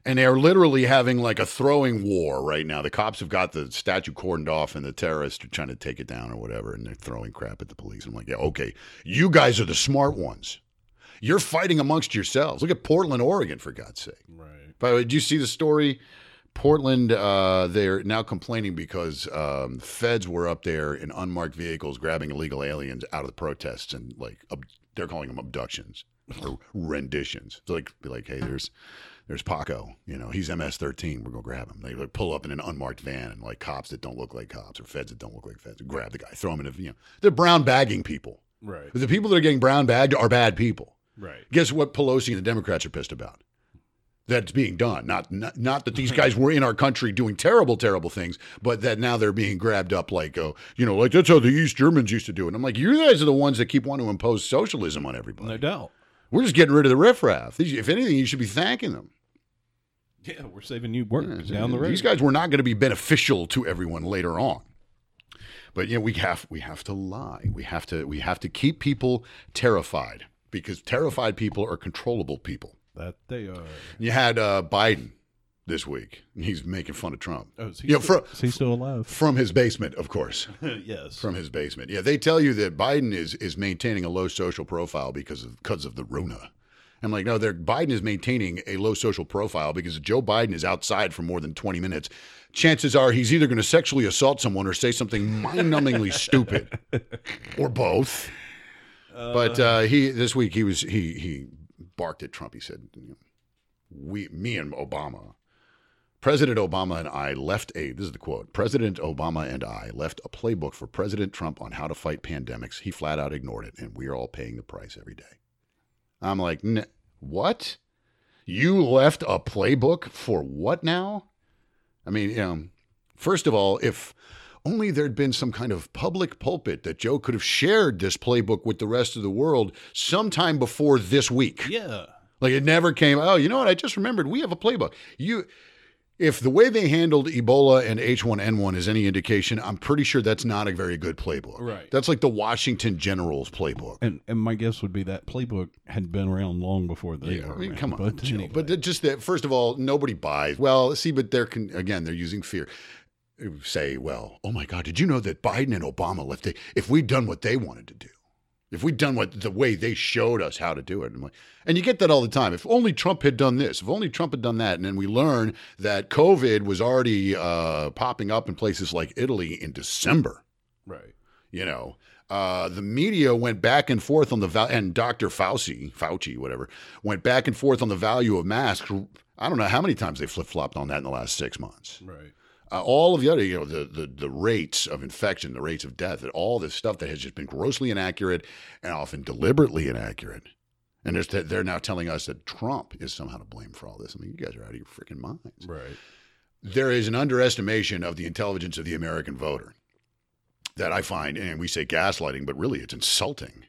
and they're literally having like a throwing war right now. The cops have got the statue cordoned off, and the terrorists are trying to take it down or whatever, and they're throwing crap at the police. I'm like, yeah, okay, you guys are the smart ones. You're fighting amongst yourselves. Look at Portland, Oregon, for God's sake. Right. By the way, did you see the story? Portland, uh, they're now complaining because um, feds were up there in unmarked vehicles grabbing illegal aliens out of the protests and like ab- they're calling them abductions or renditions. So like, be like, hey, there's there's Paco, you know, he's MS-13. We're gonna grab him. They like pull up in an unmarked van and like cops that don't look like cops or feds that don't look like feds grab the guy, throw him in a, you know, they're brown bagging people. Right. The people that are getting brown bagged are bad people. Right. Guess what Pelosi and the Democrats are pissed about? That's being done. Not, not not that these *laughs* guys were in our country doing terrible, terrible things, but that now they're being grabbed up like, oh, you know, like that's how the East Germans used to do it. And I'm like, you guys are the ones that keep wanting to impose socialism on everybody. No doubt. We're just getting rid of the riffraff. These- If anything, you should be thanking them. Yeah, we're saving you work down the road. These guys were not going to be beneficial to everyone later on. But you know, we have we have to lie. We have to we have to keep people terrified because terrified people are controllable people. that they are. You had uh, Biden this week. He's making fun of Trump. Oh, is he, You know, still, fro- is he still alive? From his basement, of course. *laughs* yes. From his basement. Yeah, they tell you that Biden is is maintaining a low social profile because of because of the Rona. I'm like, no, they're, Biden is maintaining a low social profile because if Joe Biden is outside for more than 20 minutes, chances are he's either going to sexually assault someone or say something mind-numbingly stupid, *laughs* or both. But uh, he this week he was he he barked at Trump. He said, "We, me and Obama, President Obama and I left a this is the quote. President Obama and I left a playbook for President Trump on how to fight pandemics. He flat out ignored it, and we are all paying the price every day." I'm like, "N- "What? You left a playbook for what now?" I mean, you know, first of all, if only there'd been some kind of public pulpit that Joe could have shared this playbook with the rest of the world sometime before this week. Yeah. Like it never came. Oh, you know what? I just remembered we have a playbook. You, if the way they handled Ebola and H1N1 is any indication, I'm pretty sure that's not a very good playbook. Right. That's like the Washington Generals playbook. And and my guess would be that playbook had been around long before they Yeah, were I mean, around. come on, But, anyway. but just that. First of all, nobody buys. Well, see, but they're con- again, they're using fear. Say, well, oh my God, did you know that Biden and Obama left? If we'd done what they wanted to do, if we'd done what the way they showed us how to do it, I'm like, and you get that all the time. If only Trump had done this, if only Trump had done that, and then we learn that COVID was already uh, popping up in places like Italy in December right. you know uh, the media went back and forth on the val- and Dr. Fauci, Fauci, whatever, went back and forth on the value of masks. I don't know how many times they flip flopped on that in the last six months. Right. Uh, all of the other, you know, the, the the rates of infection, the rates of death, and all this stuff that has just been grossly inaccurate and often deliberately inaccurate. And there's, they're now telling us that Trump is somehow to blame for all this. I mean, you guys are out of your freaking minds Right. there is an underestimation of the intelligence of the American voter that I find, and we say gaslighting, but really it's insulting.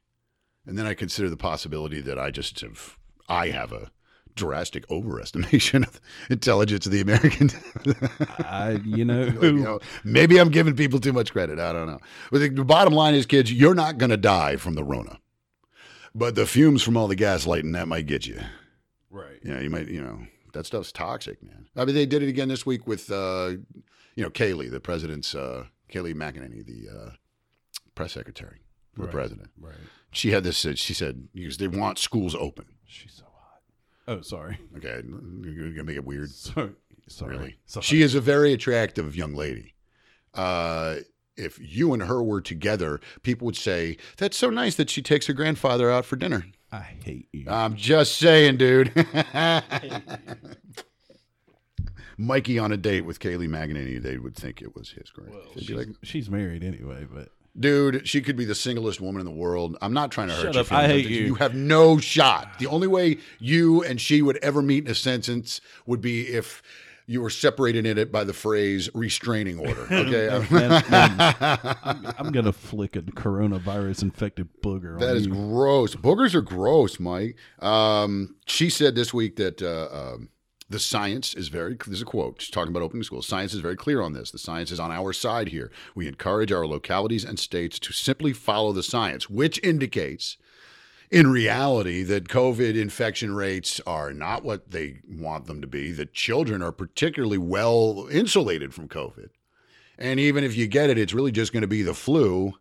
And then I consider the possibility that I just have, I have a drastic overestimation of the intelligence of the American. *laughs* I you know, *laughs* you know, maybe I'm giving people too much credit. I don't know. But the, the bottom line is, kids, you're not going to die from the Rona, but the fumes from all the gaslighting that might get you. right. Yeah, you might, you know, that stuff's toxic, man. I mean, they did it again this week with, uh, you know, Kaylee, the president's, uh, Kaylee McEnany, the uh, press secretary for the president. Right. She had this, uh, she said, because they want schools open. She's. Oh, sorry. Okay, you're going to make it weird. Sorry. Sorry. Really? Sorry. She is a very attractive young lady. Uh, if you and her were together, people would say, that's so nice that she takes her grandfather out for dinner. I hate you. I'm just saying, dude. Mikey on a date with Kaylee McEnany, they would think it was his. They'd be she's, like, she's married anyway, but dude, she could be the singlest woman in the world. I'm not trying to hurt Shut your up. I hate you. You have no shot. The only way you and she would ever meet in a sentence would be if you were separated in it by the phrase restraining order. *laughs* Okay. *laughs* Man, man, I'm, I'm gonna flick a coronavirus infected booger. That is you. gross. Boogers are gross, Mike. Um, she said this week that uh, um, the science is very. There's a quote. She's talking about opening schools. Science is very clear on this. The science is on our side here. We encourage our localities and states to simply follow the science, which indicates. In reality, that COVID infection rates are not what they want them to be. That children are particularly well insulated from COVID. And even if you get it, it's really just going to be the flu.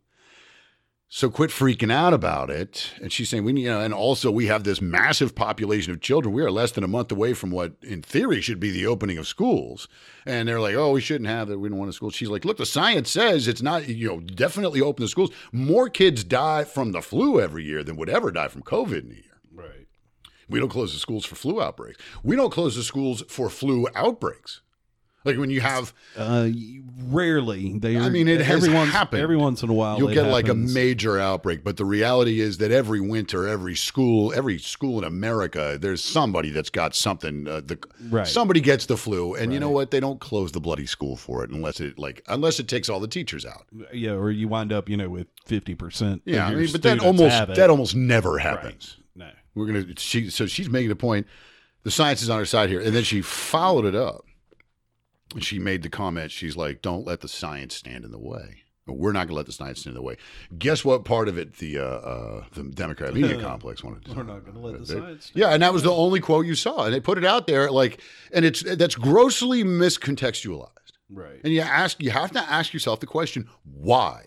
So quit freaking out about it. And she's saying we need, you know, and also we have this massive population of children. We are less than a month away from what, in theory, should be the opening of schools. And they're like, oh, we shouldn't have that. We don't want to school. She's like, look, the science says it's not, you know, definitely open the schools. More kids die from the flu every year than would ever die from COVID in a year. right. We don't close the schools for flu outbreaks. We don't close the schools for flu outbreaks. Like when you have Uh, rarely they. I mean, it has every once, happened. Every once in a while, You'll get like a major outbreak, but the reality is that every winter, every school, every school in America, there's somebody that's got something. Uh, the Right. somebody gets the flu, and you know what? They don't close the bloody school for it unless it like unless it takes all the teachers out. Yeah, or you wind up, you know, with fifty percent. Yeah, I mean, but that almost that almost never happens. No. We're gonna she so she's making a point. The science is on her side here, and then she followed it up. And she made the comment. She's like, "Don't let the science stand in the way. We're not going to let the science stand in the way." Guess what part of it the uh, uh, the Democrat media *laughs* complex wanted to. We're not going to let the They- science. Yeah, and that was the only quote you saw, and they put it out there like, and it's that's grossly miscontextualized. Right. And you ask, you have to ask yourself the question, why?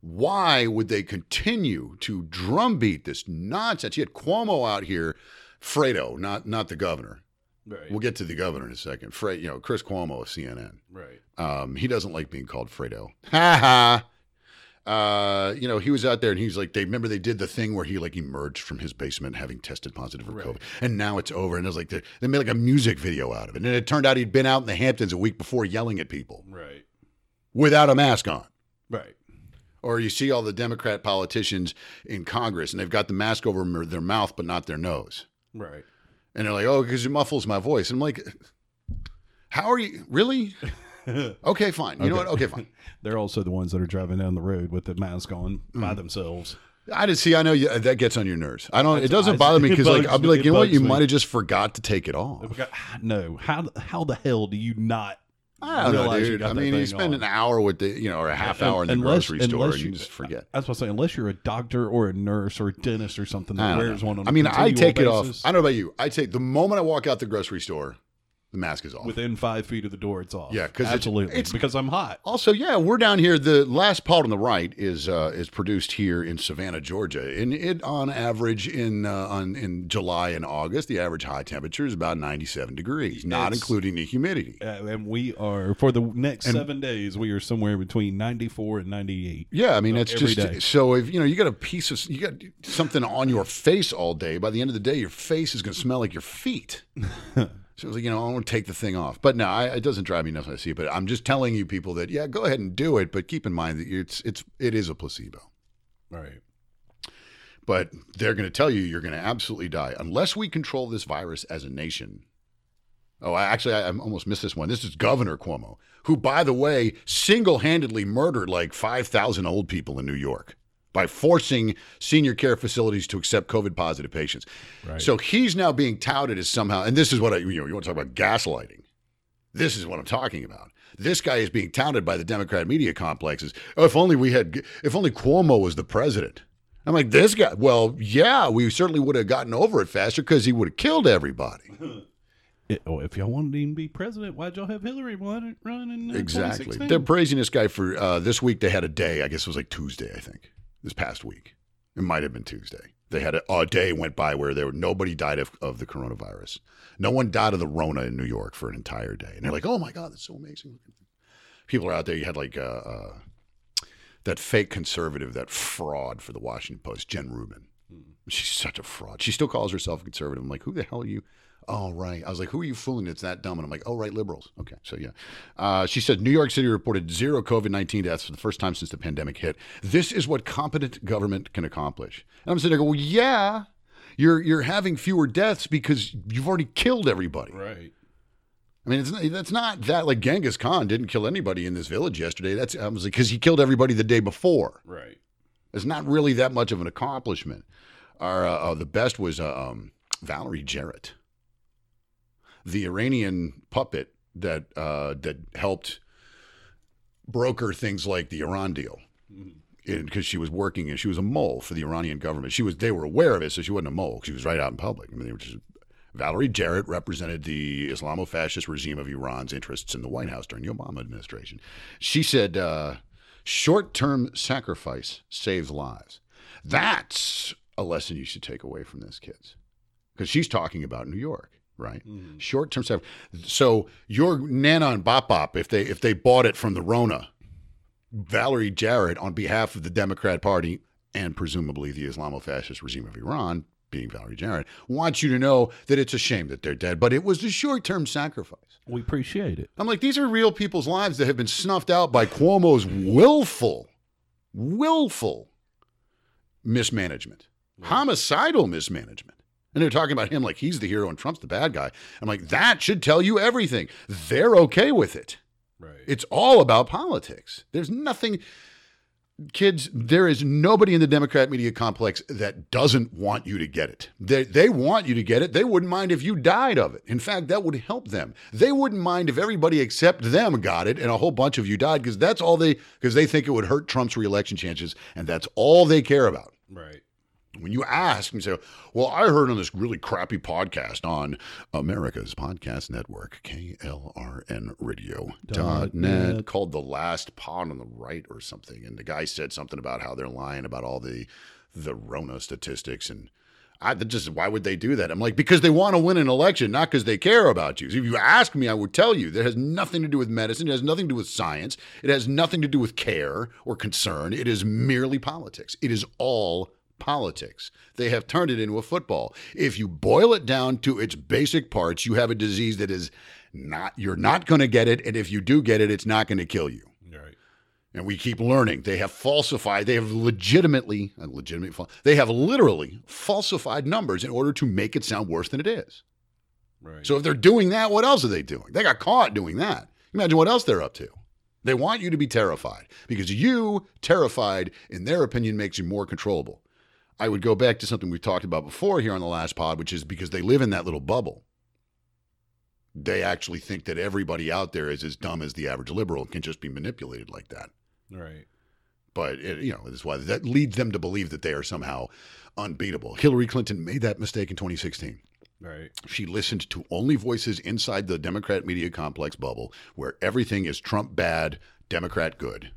Why would they continue to drumbeat this nonsense? You had Cuomo out here, Fredo, not not the governor. Right. We'll get to the governor in a second. Fre, you know, Chris Cuomo of CNN. right. Um, he doesn't like being called Fredo. Ha *laughs* ha. Uh, you know, he was out there and he's like, they remember they did the thing where he like emerged from his basement having tested positive for Right. COVID, and now it's over. And it was like they, they made like a music video out of it, and it turned out he'd been out in the Hamptons a week before yelling at people Right. without a mask on. Right. Or you see all the Democrat politicians in Congress and they've got the mask over their mouth but not their nose, Right. And they're like, "Oh, because it muffles my voice." And I'm like, "How are you really?" *laughs* okay, fine. You know what? Okay, fine. *laughs* They're also the ones that are driving down the road with the mask on Mm. by themselves. I just see. I know you, that gets on your nerves. I don't. It doesn't bother me *laughs* because like I'll be like, you know what? You might have just forgot to take it off. *sighs* No, how how the hell do you not? I don't know, dude. I mean, you spend on? an hour with the, you know, or a half hour in the unless- grocery store, and you just forget. That's what I'm saying. Unless you're a doctor or a nurse or a dentist or something I that wears know. one on. I mean, I take it off. I don't know about you. I take the moment I walk out the grocery store, the mask is off. within five feet of the door. It's off. Yeah, 'cause it's- absolutely. it's- because I'm hot. Also, yeah, we're down here. The last pod on the right is uh, is produced here in Savannah, Georgia, and it on average in uh, on in July and August, the average high temperature is about ninety seven degrees, not It's- including the humidity. Uh, and we are for the next And- seven days. We are somewhere between 94 and 98. Yeah, I mean it's just day. so if you know you got a piece of you got something on your face all day. By the end of the day, your face is going to smell like your feet. *laughs* so it's like you know I want to take the thing off, but no, I, it doesn't drive me nuts when I see it. But I'm just telling you people that yeah, go ahead and do it, but keep in mind that it's it's it is a placebo. Right. But they're going to tell you you're going to absolutely die unless we control this virus as a nation. Oh, I actually I, I almost missed this one. This is Governor Cuomo, who, by the way, single-handedly murdered like five thousand old people in New York by forcing senior care facilities to accept COVID positive patients. Right. So he's now being touted as somehow, and this is what I, you know, you want to talk about gaslighting. This is what I'm talking about. This guy is being touted by the Democrat media complexes. Oh, if only we had, if only Cuomo was the president. I'm like, this guy, well, yeah, we certainly would have gotten over it faster because he would have killed everybody. *laughs* It- oh, if y'all wanted him to be president, why'd y'all have Hillary run, run in uh, Exactly. They're praising this guy for uh, this week. They had a day. I guess it was like Tuesday. I think this past week. It might have been Tuesday. They had a, a day went by where there were nobody died of, of the coronavirus. No one died of the Rona in New York for an entire day. And they're like, "Oh my God, that's so amazing!" People are out there. You had like uh, uh, that fake conservative, that fraud for the Washington Post, Jen Rubin. She's such a fraud. She still calls herself a conservative. I'm like, who the hell are you? Oh, right. I was like, who are you fooling? It's that dumb. And I'm like, oh, right, liberals. Okay. So, yeah. Uh, she said New York City reported zero COVID 19 deaths for the first time since the pandemic hit. This is what competent government can accomplish. And I'm sitting there going, well, yeah, you're, you're having fewer deaths because you've already killed everybody. Right. I mean, it's not, that's not that like Genghis Khan didn't kill anybody in this village yesterday. That's I was like because he killed everybody the day before. Right. It's not really that much of an accomplishment. Our uh, uh, the best was uh, um, Valerie Jarrett, the Iranian puppet that uh, that helped broker things like the Iran deal. Because she was working and she was a mole for the Iranian government. She was they were aware of it, so she wasn't a mole. She was right out in public. I mean, they were just Valerie Jarrett represented the Islamo-fascist regime of Iran's interests in the White House during the Obama administration. She said, uh, "Short-term sacrifice saves lives." That's a lesson you should take away from this, kids, because she's talking about New York, right? Mm-hmm. Short-term sacrifice. So your Nana and Bop Bop, if they if they bought it from the Rona, Valerie Jarrett, on behalf of the Democrat Party and presumably the Islamo-fascist regime of Iran, being Valerie Jarrett, wants you to know that it's a shame that they're dead, but it was a short-term sacrifice. We appreciate it. I'm like, these are real people's lives that have been snuffed out by Cuomo's willful, willful mismanagement, homicidal mismanagement. And they're talking about him like he's the hero and Trump's the bad guy. I'm like, that should tell you everything. They're okay with it. Right. It's all about politics. There's nothing, kids, there is nobody in the Democrat media complex that doesn't want you to get it. They, they want you to get it. They wouldn't mind if you died of it. In fact, that would help them. They wouldn't mind if everybody except them got it and a whole bunch of you died because that's all they, because they think it would hurt Trump's reelection chances. And that's all they care about Right. When you ask and say, "Well, I heard on this really crappy podcast on America's Podcast Network, KLRNradio.net, net. called The Last Pod on the Right or something," and the guy said something about how they're lying about all the the Rona statistics and. I just why would they do that? I'm like because they want to win an election, not because they care about you. So if you ask me, I would tell you that has nothing to do with medicine. It has nothing to do with science. It has nothing to do with care or concern. It is merely politics. It is all politics. They have turned it into a football. If you boil it down to its basic parts, you have a disease that is not, you're not going to get it. And if you do get it, it's not going to kill you. Right. And we keep learning. They have falsified, they have legitimately, uh, legitimate, they have literally falsified numbers in order to make it sound worse than it is. Right. So if they're doing that, what else are they doing? They got caught doing that. Imagine what else they're up to. They want you to be terrified because you, terrified, in their opinion, makes you more controllable. I would go back to something we talked about before here on the last pod, which is because they live in that little bubble. They actually think that everybody out there is as dumb as the average liberal and can just be manipulated like that. right. But it, you know, that's why that leads them to believe that they are somehow unbeatable. Hillary Clinton made that mistake in 2016. Right. She listened to only voices inside the Democrat media complex bubble where everything is Trump bad, Democrat good.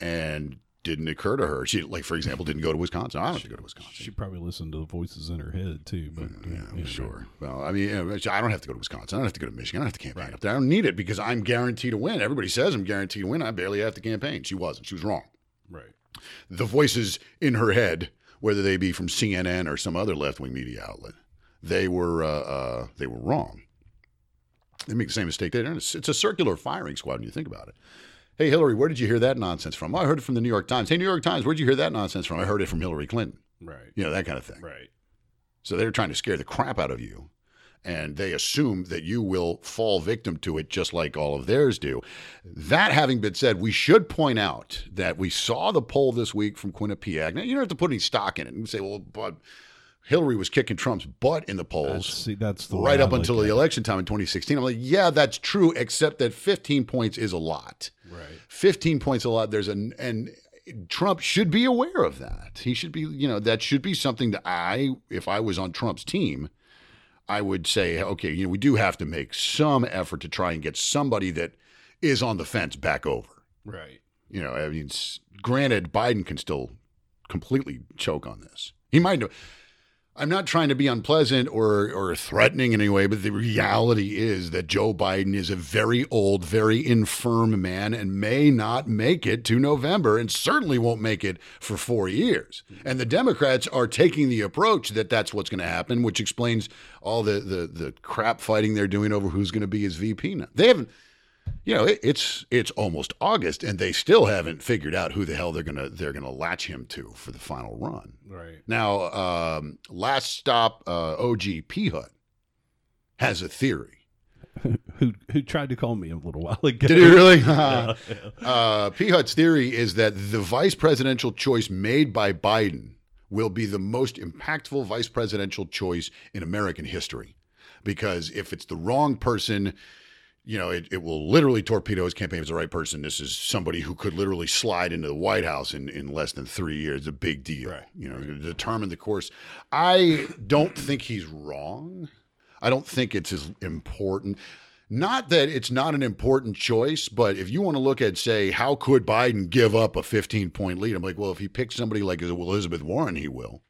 And didn't occur to her. She, like, for example, didn't go to Wisconsin. I don't have to go to Wisconsin. She probably listened to the voices in her head too, but Yeah, yeah, sure. Well, I mean, I don't have to go to Wisconsin. I don't have to go to Michigan. I don't have to campaign up there. I don't need it because I'm guaranteed to win. Everybody says I'm guaranteed to win. I barely have to campaign. She wasn't. She was wrong. Right. The voices in her head, whether they be from CNN or some other left wing media outlet, they were uh, uh, they were wrong. They make the same mistake. They don't. It's, it's a circular firing squad when you think about it. Hey, Hillary, where did you hear that nonsense from? I heard it from the New York Times. Hey, New York Times, where'd you hear that nonsense from? I heard it from Hillary Clinton. Right. You know, that kind of thing. Right. So they're trying to scare the crap out of you. And they assume that you will fall victim to it just like all of theirs do. That having been said, we should point out that we saw the poll this week from Quinnipiac. Now, you don't have to put any stock in it and say, well, but Hillary was kicking Trump's butt in the polls That's, see, that's the right up until the election time in 2016. I'm like, yeah, that's true, except that 15 points is a lot. Right. 15 points a lot. There's an and Trump should be aware of that. He should be, you know, that should be something that I, if I was on Trump's team, I would say, okay, you know, we do have to make some effort to try and get somebody that is on the fence back over. Right. You know, I mean, granted, Biden can still completely choke on this. He might. know- I'm not trying to be unpleasant or or threatening in any way, but the reality is that Joe Biden is a very old, very infirm man and may not make it to November and certainly won't make it for 4 years. And the Democrats are taking the approach that that's what's going to happen, which explains all the the the crap fighting they're doing over who's going to be his VP now. They haven't you know, it, it's it's almost August, and they still haven't figured out who the hell they're gonna they're gonna latch him to for the final run. Right. Now, um, last stop, uh, OG P Hut has a theory. *laughs* Who who tried to call me a little while ago? Did he really? *laughs* Yeah. *laughs* uh, P Hut's theory is that the vice presidential choice made by Biden will be the most impactful vice presidential choice in American history, because if it's the wrong person. You know, it, it will literally torpedo his campaign. If it's the right person, this is somebody who could literally slide into the White House in, in less than three years. A big deal. Right. You know, to determine the course. I don't think he's wrong. I don't think it's as important. Not that it's not an important choice, but if you want to look at, say, how could Biden give up a 15 point lead? I'm like, well, if he picks somebody like Elizabeth Warren, he will.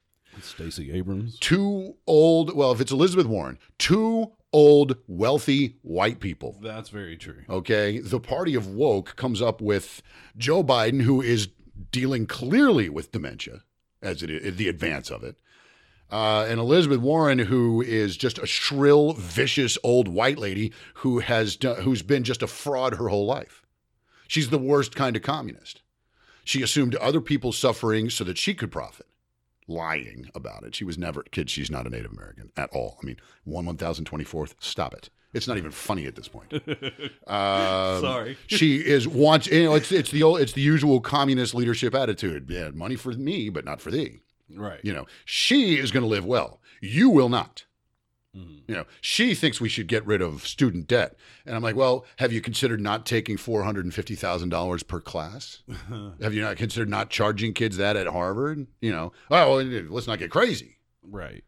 Stacey Abrams. Two old, well, if it's Elizabeth Warren, two old, wealthy white people. That's very true. Okay. The party of woke comes up with Joe Biden, who is dealing clearly with dementia as it is the advance of it. Uh, and Elizabeth Warren, who is just a shrill, vicious old white lady who has done, who's been just a fraud her whole life. She's the worst kind of communist. She assumed other people's suffering so that she could profit, lying about it. She was never, kid, she's not a Native American at all. I mean, 1 1024th, stop it. It's not even funny at this point. *laughs* Um, Sorry. *laughs* she is wants you know it's it's the old it's the usual communist leadership attitude. Yeah, money for me, but not for thee. Right. You know, she is going to live well. You will not. Mhm. You know, she thinks we should get rid of student debt, and I'm like, well, have you considered not taking four hundred and fifty thousand dollars per class? *laughs* have you not considered not charging kids that at Harvard? You know, oh, well, let's not get crazy. right.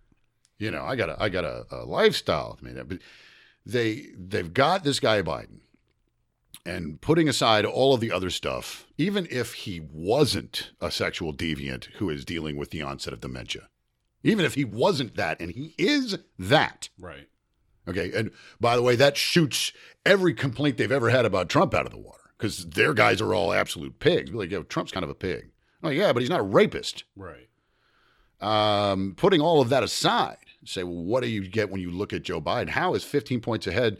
You know, I got a I got a, a lifestyle. I mean, but they they've got this guy Biden, and putting aside all of the other stuff, even if he wasn't a sexual deviant who is dealing with the onset of dementia, even if he wasn't that, and he is that, Right. okay. And by the way, that shoots every complaint they've ever had about Trump out of the water because their guys are all absolute pigs. Like, yeah, Trump's kind of a pig. Oh yeah, but he's not a rapist Right. um, putting all of that aside, say, well, what do you get when you look at Joe Biden? How is 15 points ahead,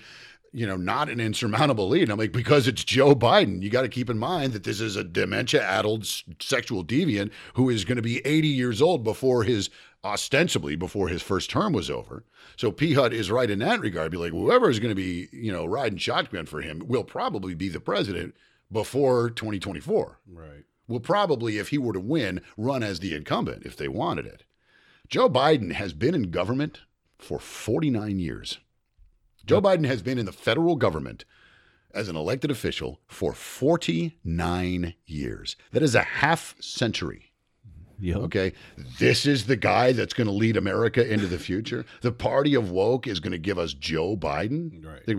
you know, not an insurmountable lead? And I'm like, because it's Joe Biden. You got to keep in mind that this is a dementia-addled s- sexual deviant who is going to be 80 years old before his ostensibly before his first term was over. So P Hut is right in that regard. Be like, whoever is going to be, you know, riding shotgun for him will probably be the president before 2024 Right. will probably, if he were to win, run as the incumbent if they wanted it. Joe Biden has been in government for 49 years. Joe Biden has been in the federal government as an elected official for 49 years. That is a half century. Yep. Okay. This is the guy that's going to lead America into the future. The party of woke is going to give us Joe Biden. Right. They-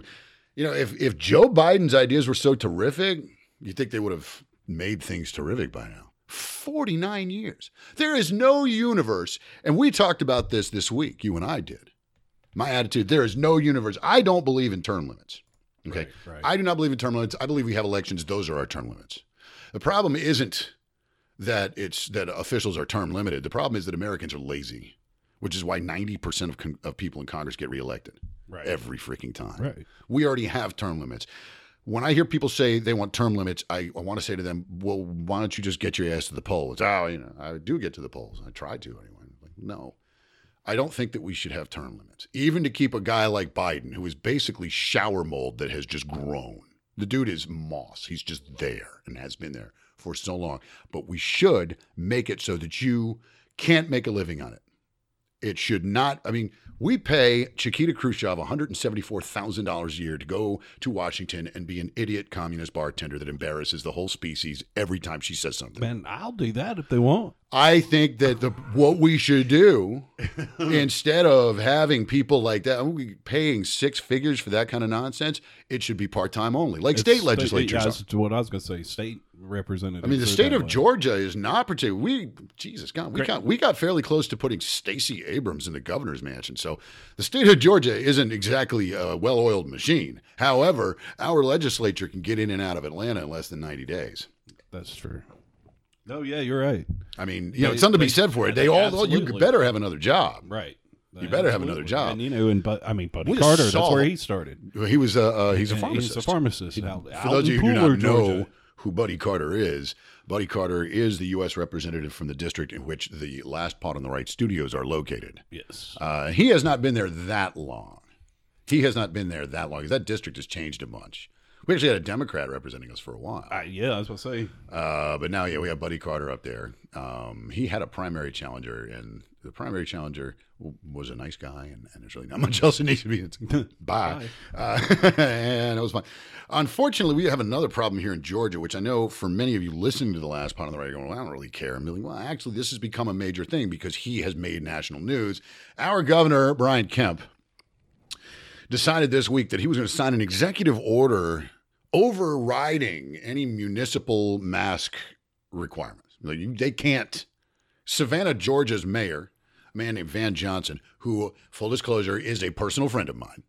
you know, if, if Joe Biden's ideas were so terrific, you think they would have made things terrific by now. 49 years. There is no universe. And we talked about this this week, you and I did. My attitude there is no universe. I don't believe in term limits. Okay. Right, right. I do not believe in term limits. I believe we have elections. Those are our term limits. The problem isn't that it's that officials are term limited. The problem is that Americans are lazy, which is why 90% of, con- of people in Congress get reelected Right. every freaking time. Right. We already have term limits. When I hear people say they want term limits, I, I want to say to them, well, why don't you just get your ass to the polls? Oh, you know, I do get to the polls. I try to anyway. Like, no, I don't think that we should have term limits, even to keep a guy like Biden, who is basically shower mold that has just grown. The dude is moss. He's just there and has been there for so long. But we should make it so that you can't make a living on it. It should not. I mean, we pay Chiquita Khrushchev $174,000 a year to go to Washington and be an idiot communist bartender that embarrasses the whole species every time she says something. Man, I'll do that if they want. I think that the what we should do *laughs* instead of having people like that, we paying six figures for that kind of nonsense, it should be part time only, like state It's legislatures. Yeah, that's what I was going to say. State representatives. I mean, the state of way. Georgia is not particularly. We, Jesus God, we Great. got we got fairly close to putting Stacey Abrams in the governor's mansion. So the state of Georgia isn't exactly a well-oiled machine. However, our legislature can get in and out of Atlanta in less than ninety days. That's true. No, yeah, you're right. I mean, you know, it's something to be said for it. they They all, you better have another job. Right. You better have another job. And you know, and but I mean, Buddy Carter. saw- That's where he started. He was a uh, he's a pharmacist. He's a pharmacist. out, For those of you who do not know Georgia. Who Buddy Carter is, Buddy Carter is the U.S. representative from the district in which the Last Pod on the Right studios are located. Yes. Uh, he has not been there that long. He has not been there that long. That district has changed a bunch. We actually had a Democrat representing us for a while. Uh, yeah, I was going to say. Uh, but now, yeah, we have Buddy Carter up there. Um, he had a primary challenger, and the primary challenger was a nice guy, and, and there's really not *laughs* much else that needs to be. It's, *laughs* bye. Uh, *laughs* and it was fun. Unfortunately, we have another problem here in Georgia, which I know for many of you listening to the last part of the radio, going, well, I don't really care. I'm like, well, actually, this has become a major thing because he has made national news. Our governor, Brian Kemp, decided this week that he was going to sign an executive order overriding any municipal mask requirements. Like you, they can't. Savannah, Georgia's mayor, a man named Van Johnson, who, full disclosure, is a personal friend of mine.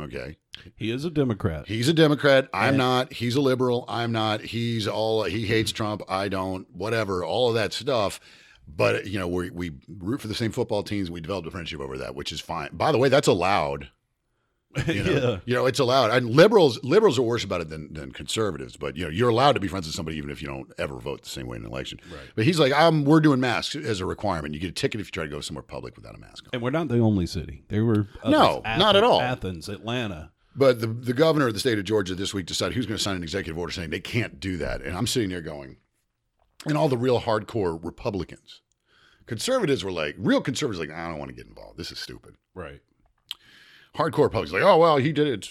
Okay. He is a Democrat. He's a Democrat. I'm Yeah. not. He's a liberal. I'm not. He's all, he hates Trump. I don't, whatever, all of that stuff. But, you know, we, we root for the same football teams. We developed a friendship over that, which is fine. By the way, that's allowed. *laughs* You know, yeah. you know, it's allowed. And liberals liberals are worse about it than, than conservatives. But you know, you're allowed to be friends with somebody even if you don't ever vote the same way in an election. Right. But he's like, I'm we're doing masks as a requirement. You get a ticket if you try to go somewhere public without a mask on. And we're not the only city. There were No, others. not at all. Athens, Atlanta. But the the governor of the state of Georgia this week decided he was going to sign an executive order saying they can't do that. And I'm sitting there going, and all the real hardcore Republicans, conservatives were like, real conservatives like, I don't want to get involved. This is stupid. Right. Hardcore Republicans like, oh well, he did it.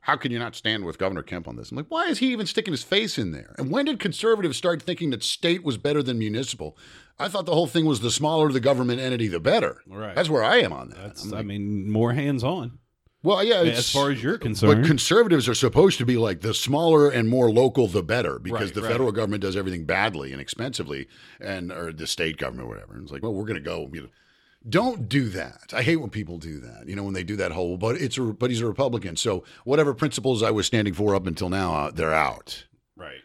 How can you not stand with Governor Kemp on this? I'm like, why is he even sticking his face in there? And when did conservatives start thinking that state was better than municipal? I thought the whole thing was the smaller the government entity, the better. Right. That's where I am on that. That's. I'm I mean, more hands on. well, yeah. It's, As far as you're concerned, but conservatives are supposed to be like the smaller and more local, the better, because Right, the right. federal government does everything badly and expensively, and or the state government, or whatever. And it's like, well, we're going to go. You know, don't do that. I hate when people do that. You know, when they do that whole. But it's a, but he's a Republican, so whatever principles I was standing for up until now, uh, they're out. right.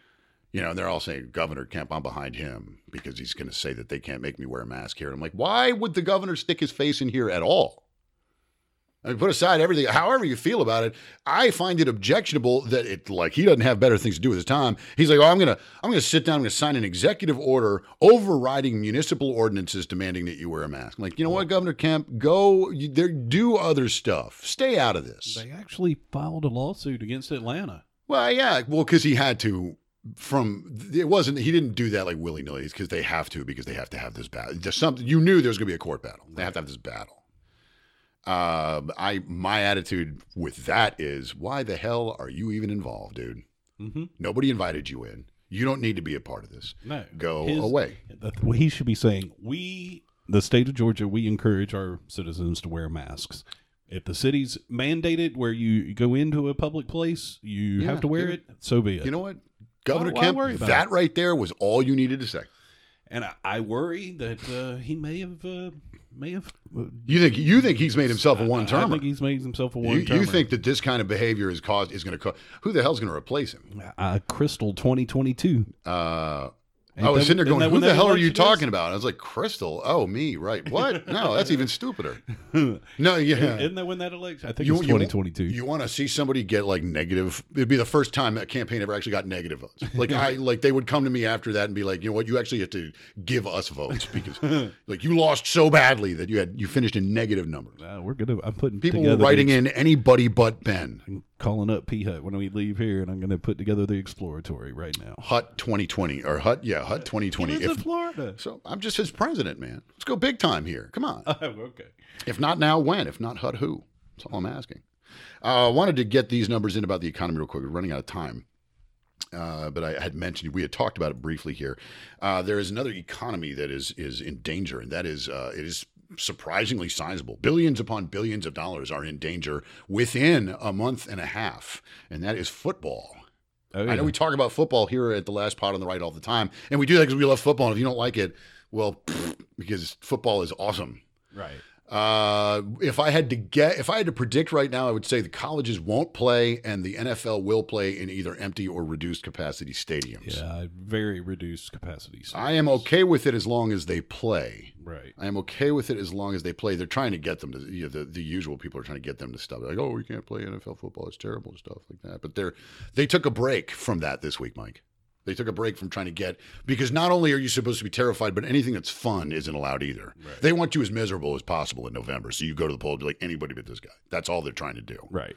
You know, they're all saying Governor Kemp, I'm behind him because he's going to say that they can't make me wear a mask here. And I'm like, why would the governor stick his face in here at all? I mean, put aside everything, however you feel about it. I find it objectionable that it like he doesn't have better things to do with his time. He's like, oh, I'm gonna, I'm gonna sit down, I'm gonna sign an executive order overriding municipal ordinances demanding that you wear a mask. I'm like, you know what, Governor Kemp, go you, there, do other stuff. Stay out of this. They actually filed a lawsuit against Atlanta. Well, yeah, well, because he had to. From it wasn't he didn't do that like willy nilly because they have to because they have to have this battle. There's something you knew there was going to be a court battle. They have to have this battle. Um, I my attitude with that is why the hell are you even involved, dude? Mm-hmm. Nobody invited you in. You don't need to be a part of this. No. Go His- away. the- well, he should be saying, we, the state of Georgia, we encourage our citizens to wear masks. If the city's mandated where you go into a public place, you Yeah, have to wear it, so be it. You know what, Governor why Kemp? about That right there was all you needed to say. and I, I worry that uh, he may have, uh, may have. You think you think he's made himself a one term? I think he's made himself a You, one you think that this kind of behavior is caused is going to cause who the hell's going to replace him? uh, Crystal 2022. Uh, Ain't I was that- sitting there going, "Who the hell are you is? talking about?" I was like, "Crystal." Oh, me, right? What? No, that's even stupider. *laughs* No, yeah. Isn't that when that election? I think You- it's 2022. You want to see somebody get like negative? It'd be the first time that campaign ever actually got negative votes. *laughs* Like I, like they would come to me after that and be like, "You know what? You actually have to give us votes because *laughs* like you lost so badly that you had you finished in negative numbers." Uh, we're gonna. I'm putting People writing the, in anybody but Ben. Calling up P Hut when we leave here, and I'm going to put together the exploratory right now. Hut 2020 or Hut, yeah, Hut 2020. He lives in Florida. so I'm just his president, man. Let's go big time here. Come on. *laughs* Oh, okay. If not now, when? If not Hut, who? That's all I'm asking. Uh, I wanted to get these numbers in about the economy real quick. We're running out of time. Uh, but I had mentioned we had talked about it briefly here. Uh, there is another economy that is is in danger, and that is uh, it is surprisingly sizable. Billions upon billions of dollars are in danger within a month and a half, and that is football. Oh, I know we talk about football here at the last pod on the right all the time, and we do that because we love football. And if you don't like it, well, because football is awesome. Right. Uh, if I had to get, if I had to predict right now, I would say the colleges won't play and the NFL will play in either empty or reduced capacity stadiums. Yeah, very reduced capacity. I am okay with it as long as they play. Right. I am okay with it as long as they play. They're trying to get them to, you know, the, the usual people are trying to get them to stop. They're like, oh, we can't play NFL football. It's terrible and stuff like that. But they're, they took a break from that this week, Mike. They took a break from trying to get, because not only are you supposed to be terrified, but anything that's fun isn't allowed either. They want you as miserable as possible in November. So you go to the poll and be like, anybody but this guy. That's all they're trying to do. Right.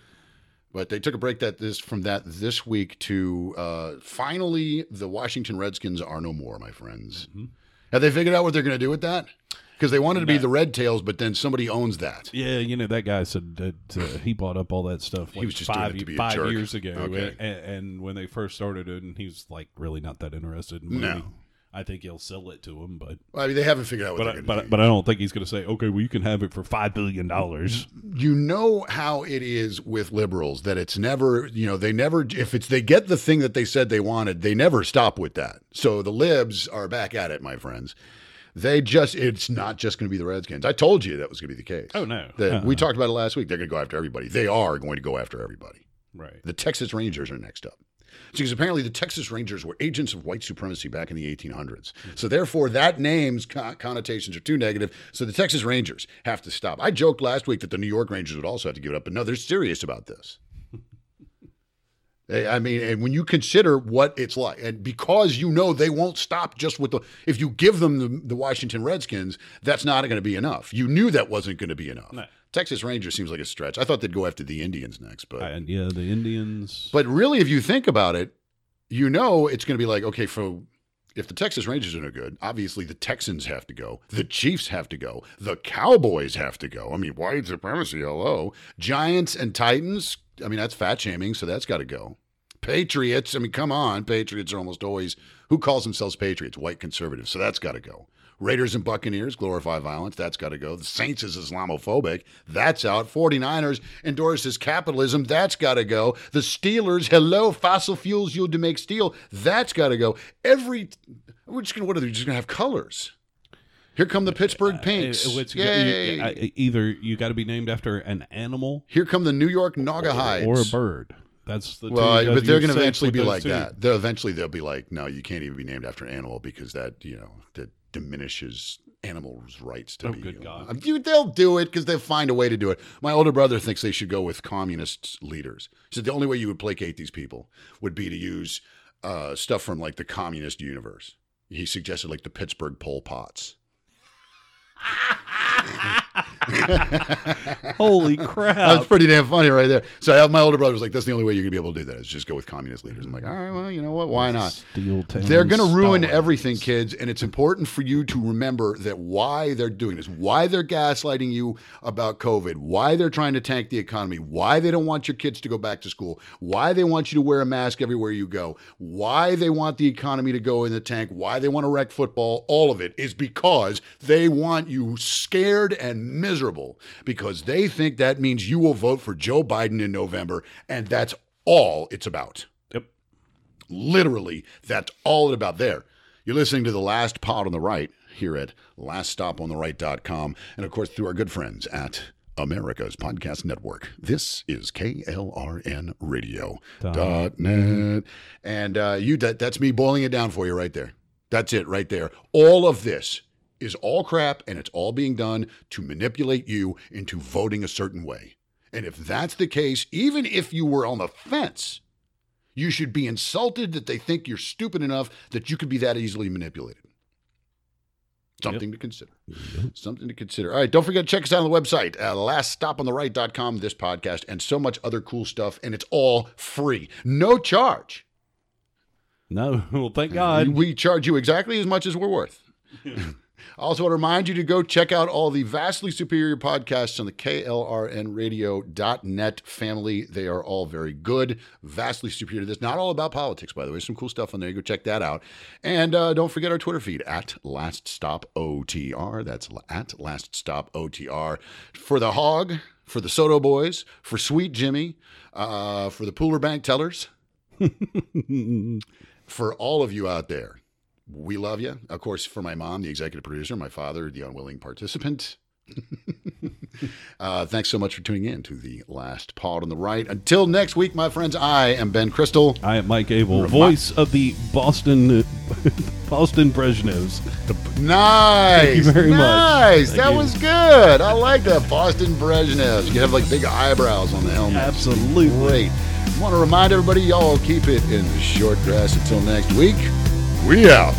But they took a break that this from that this week to uh, finally the Washington Redskins are no more, my friends. Mm-hmm. Have they figured out what they're going to do with that? Because they wanted to be the Red Tails, but then somebody owns that. Yeah, you know that guy said that uh, he bought up all that stuff. Like was just doing five, it to be a five jerk. years ago, Okay. and, and when they first started it, and he was like really not that interested. In No. I think he'll sell it to him, but I mean, they haven't figured out what but I, but, do. but I don't think he's going to say, okay, well you can have it for five billion dollars. you know how it is with liberals that it's never, you know, they never if it's they get the thing that they said they wanted, they never stop with that. So the libs are back at it, my friends. They just it's not just going to be the Redskins. I told you that was going to be the case. Oh, no. That we Uh-uh. talked about it last week. They're going to go after everybody. They are going to go after everybody. Right. The Texas Rangers are next up. Because apparently the Texas Rangers were agents of white supremacy back in the 1800s. Mm-hmm. So therefore, that name's con- connotations are too negative. So the Texas Rangers have to stop. I joked last week that the New York Rangers would also have to give it up, but no, they're serious about this. They- I mean, and when you consider what it's like, and because you know they won't stop just with the, if you give them the, the Washington Redskins, that's not going to be enough. You knew that wasn't going to be enough. No. Texas Rangers seems like a stretch. I thought they'd go after the Indians next, but And yeah, the Indians. but really, if you think about it, you know it's going to be like, okay, for if the Texas Rangers are no good, obviously the Texans have to go, the Chiefs have to go, the Cowboys have to go. I mean, white supremacy, hello. Giants and Titans, I mean, that's fat shaming, so that's got to go. Patriots, I mean, come on, Patriots are almost always who calls themselves Patriots? White conservatives, so that's got to go. Raiders and Buccaneers glorify violence. That's got to go. The Saints is Islamophobic. That's out. 49ers endorses capitalism. That's got to go. The Steelers, hello, fossil fuels used to make steel. That's got to go. Every, we're just going to, what are they just going to have colors? Here come the Pittsburgh Pinks. Uh, Yay. you- I- either you got to be named after an animal Here come the New York Naugahydes. or a bird. That's the Well, two, but they're going to eventually be like two. that. They'll eventually they'll be like, no, you can't even be named after an animal because that you know that diminishes animals' rights to Oh, be. good God. Dude, they'll do it because they'll find a way to do it. My older brother thinks they should go with communist leaders. He said the only way you would placate these people would be to use uh, stuff from like the communist universe. He suggested like the Pittsburgh Pol Pots. Holy crap! That's pretty damn funny right there. So I, my older brother was like, "That's the only way you're gonna be able to do that is just go with communist leaders." I'm like, "All right, well, you know what? Why not?" Steel They're going to ruin Stalin. everything, kids, and it's important for you to remember that why they're doing this, why they're gaslighting you about COVID, why they're trying to tank the economy, why they don't want your kids to go back to school, why they want you to wear a mask everywhere you go, why they want the economy to go in the tank, why they want to wreck football, all of it is because they want you scared and miserable because they think that means you will vote for Joe Biden in November, and that's all it's about. Yep. Literally, that's all it's about there. You're listening to the last pod on the right here at laststopontheright.com and of course through our good friends at America's Podcast Network. This is KLRN Radio dot net. And uh, you that that's me boiling it down for you right there. That's it right there. All of this is all crap and it's all being done to manipulate you into voting a certain way. And if that's the case, even if you were on the fence, you should be insulted that they think you're stupid enough that you could be that easily manipulated. Something to consider. Something to consider. All right, don't forget to check us out on the website, uh, laststopontheright.com, this podcast, and so much other cool stuff. And it's all free, no charge. No, *laughs* well, thank God. We charge you exactly as much as we're worth. *laughs* I also want to remind you to go check out all the vastly superior podcasts on the KLRNradio.net family. They are all very good, vastly superior to this. Not all about politics, by the way. Some cool stuff on there. You go check that out. And uh, don't forget our Twitter feed at Last Stop OTR. That's at Last Stop OTR. For the hog, for the Soto boys, for Sweet Jimmy, uh, for the Pooler Bank tellers. *laughs* For all of you out there, we love you. Of course, for my mom, the executive producer, my father, the unwilling participant. *laughs* uh, thanks so much for tuning in to the last pod on the right. Until next week, my friends, I am Ben Crystal. I am Mike Abel, Remi- voice of the Boston *laughs* Boston Brezhnevs. Nice. Thank you very much. Nice. That you. was good. I like that. Boston Brezhnev. You have like big eyebrows on the helmet. Absolutely. Great. Want to remind everybody, y'all keep it in the short grass until next week. We out.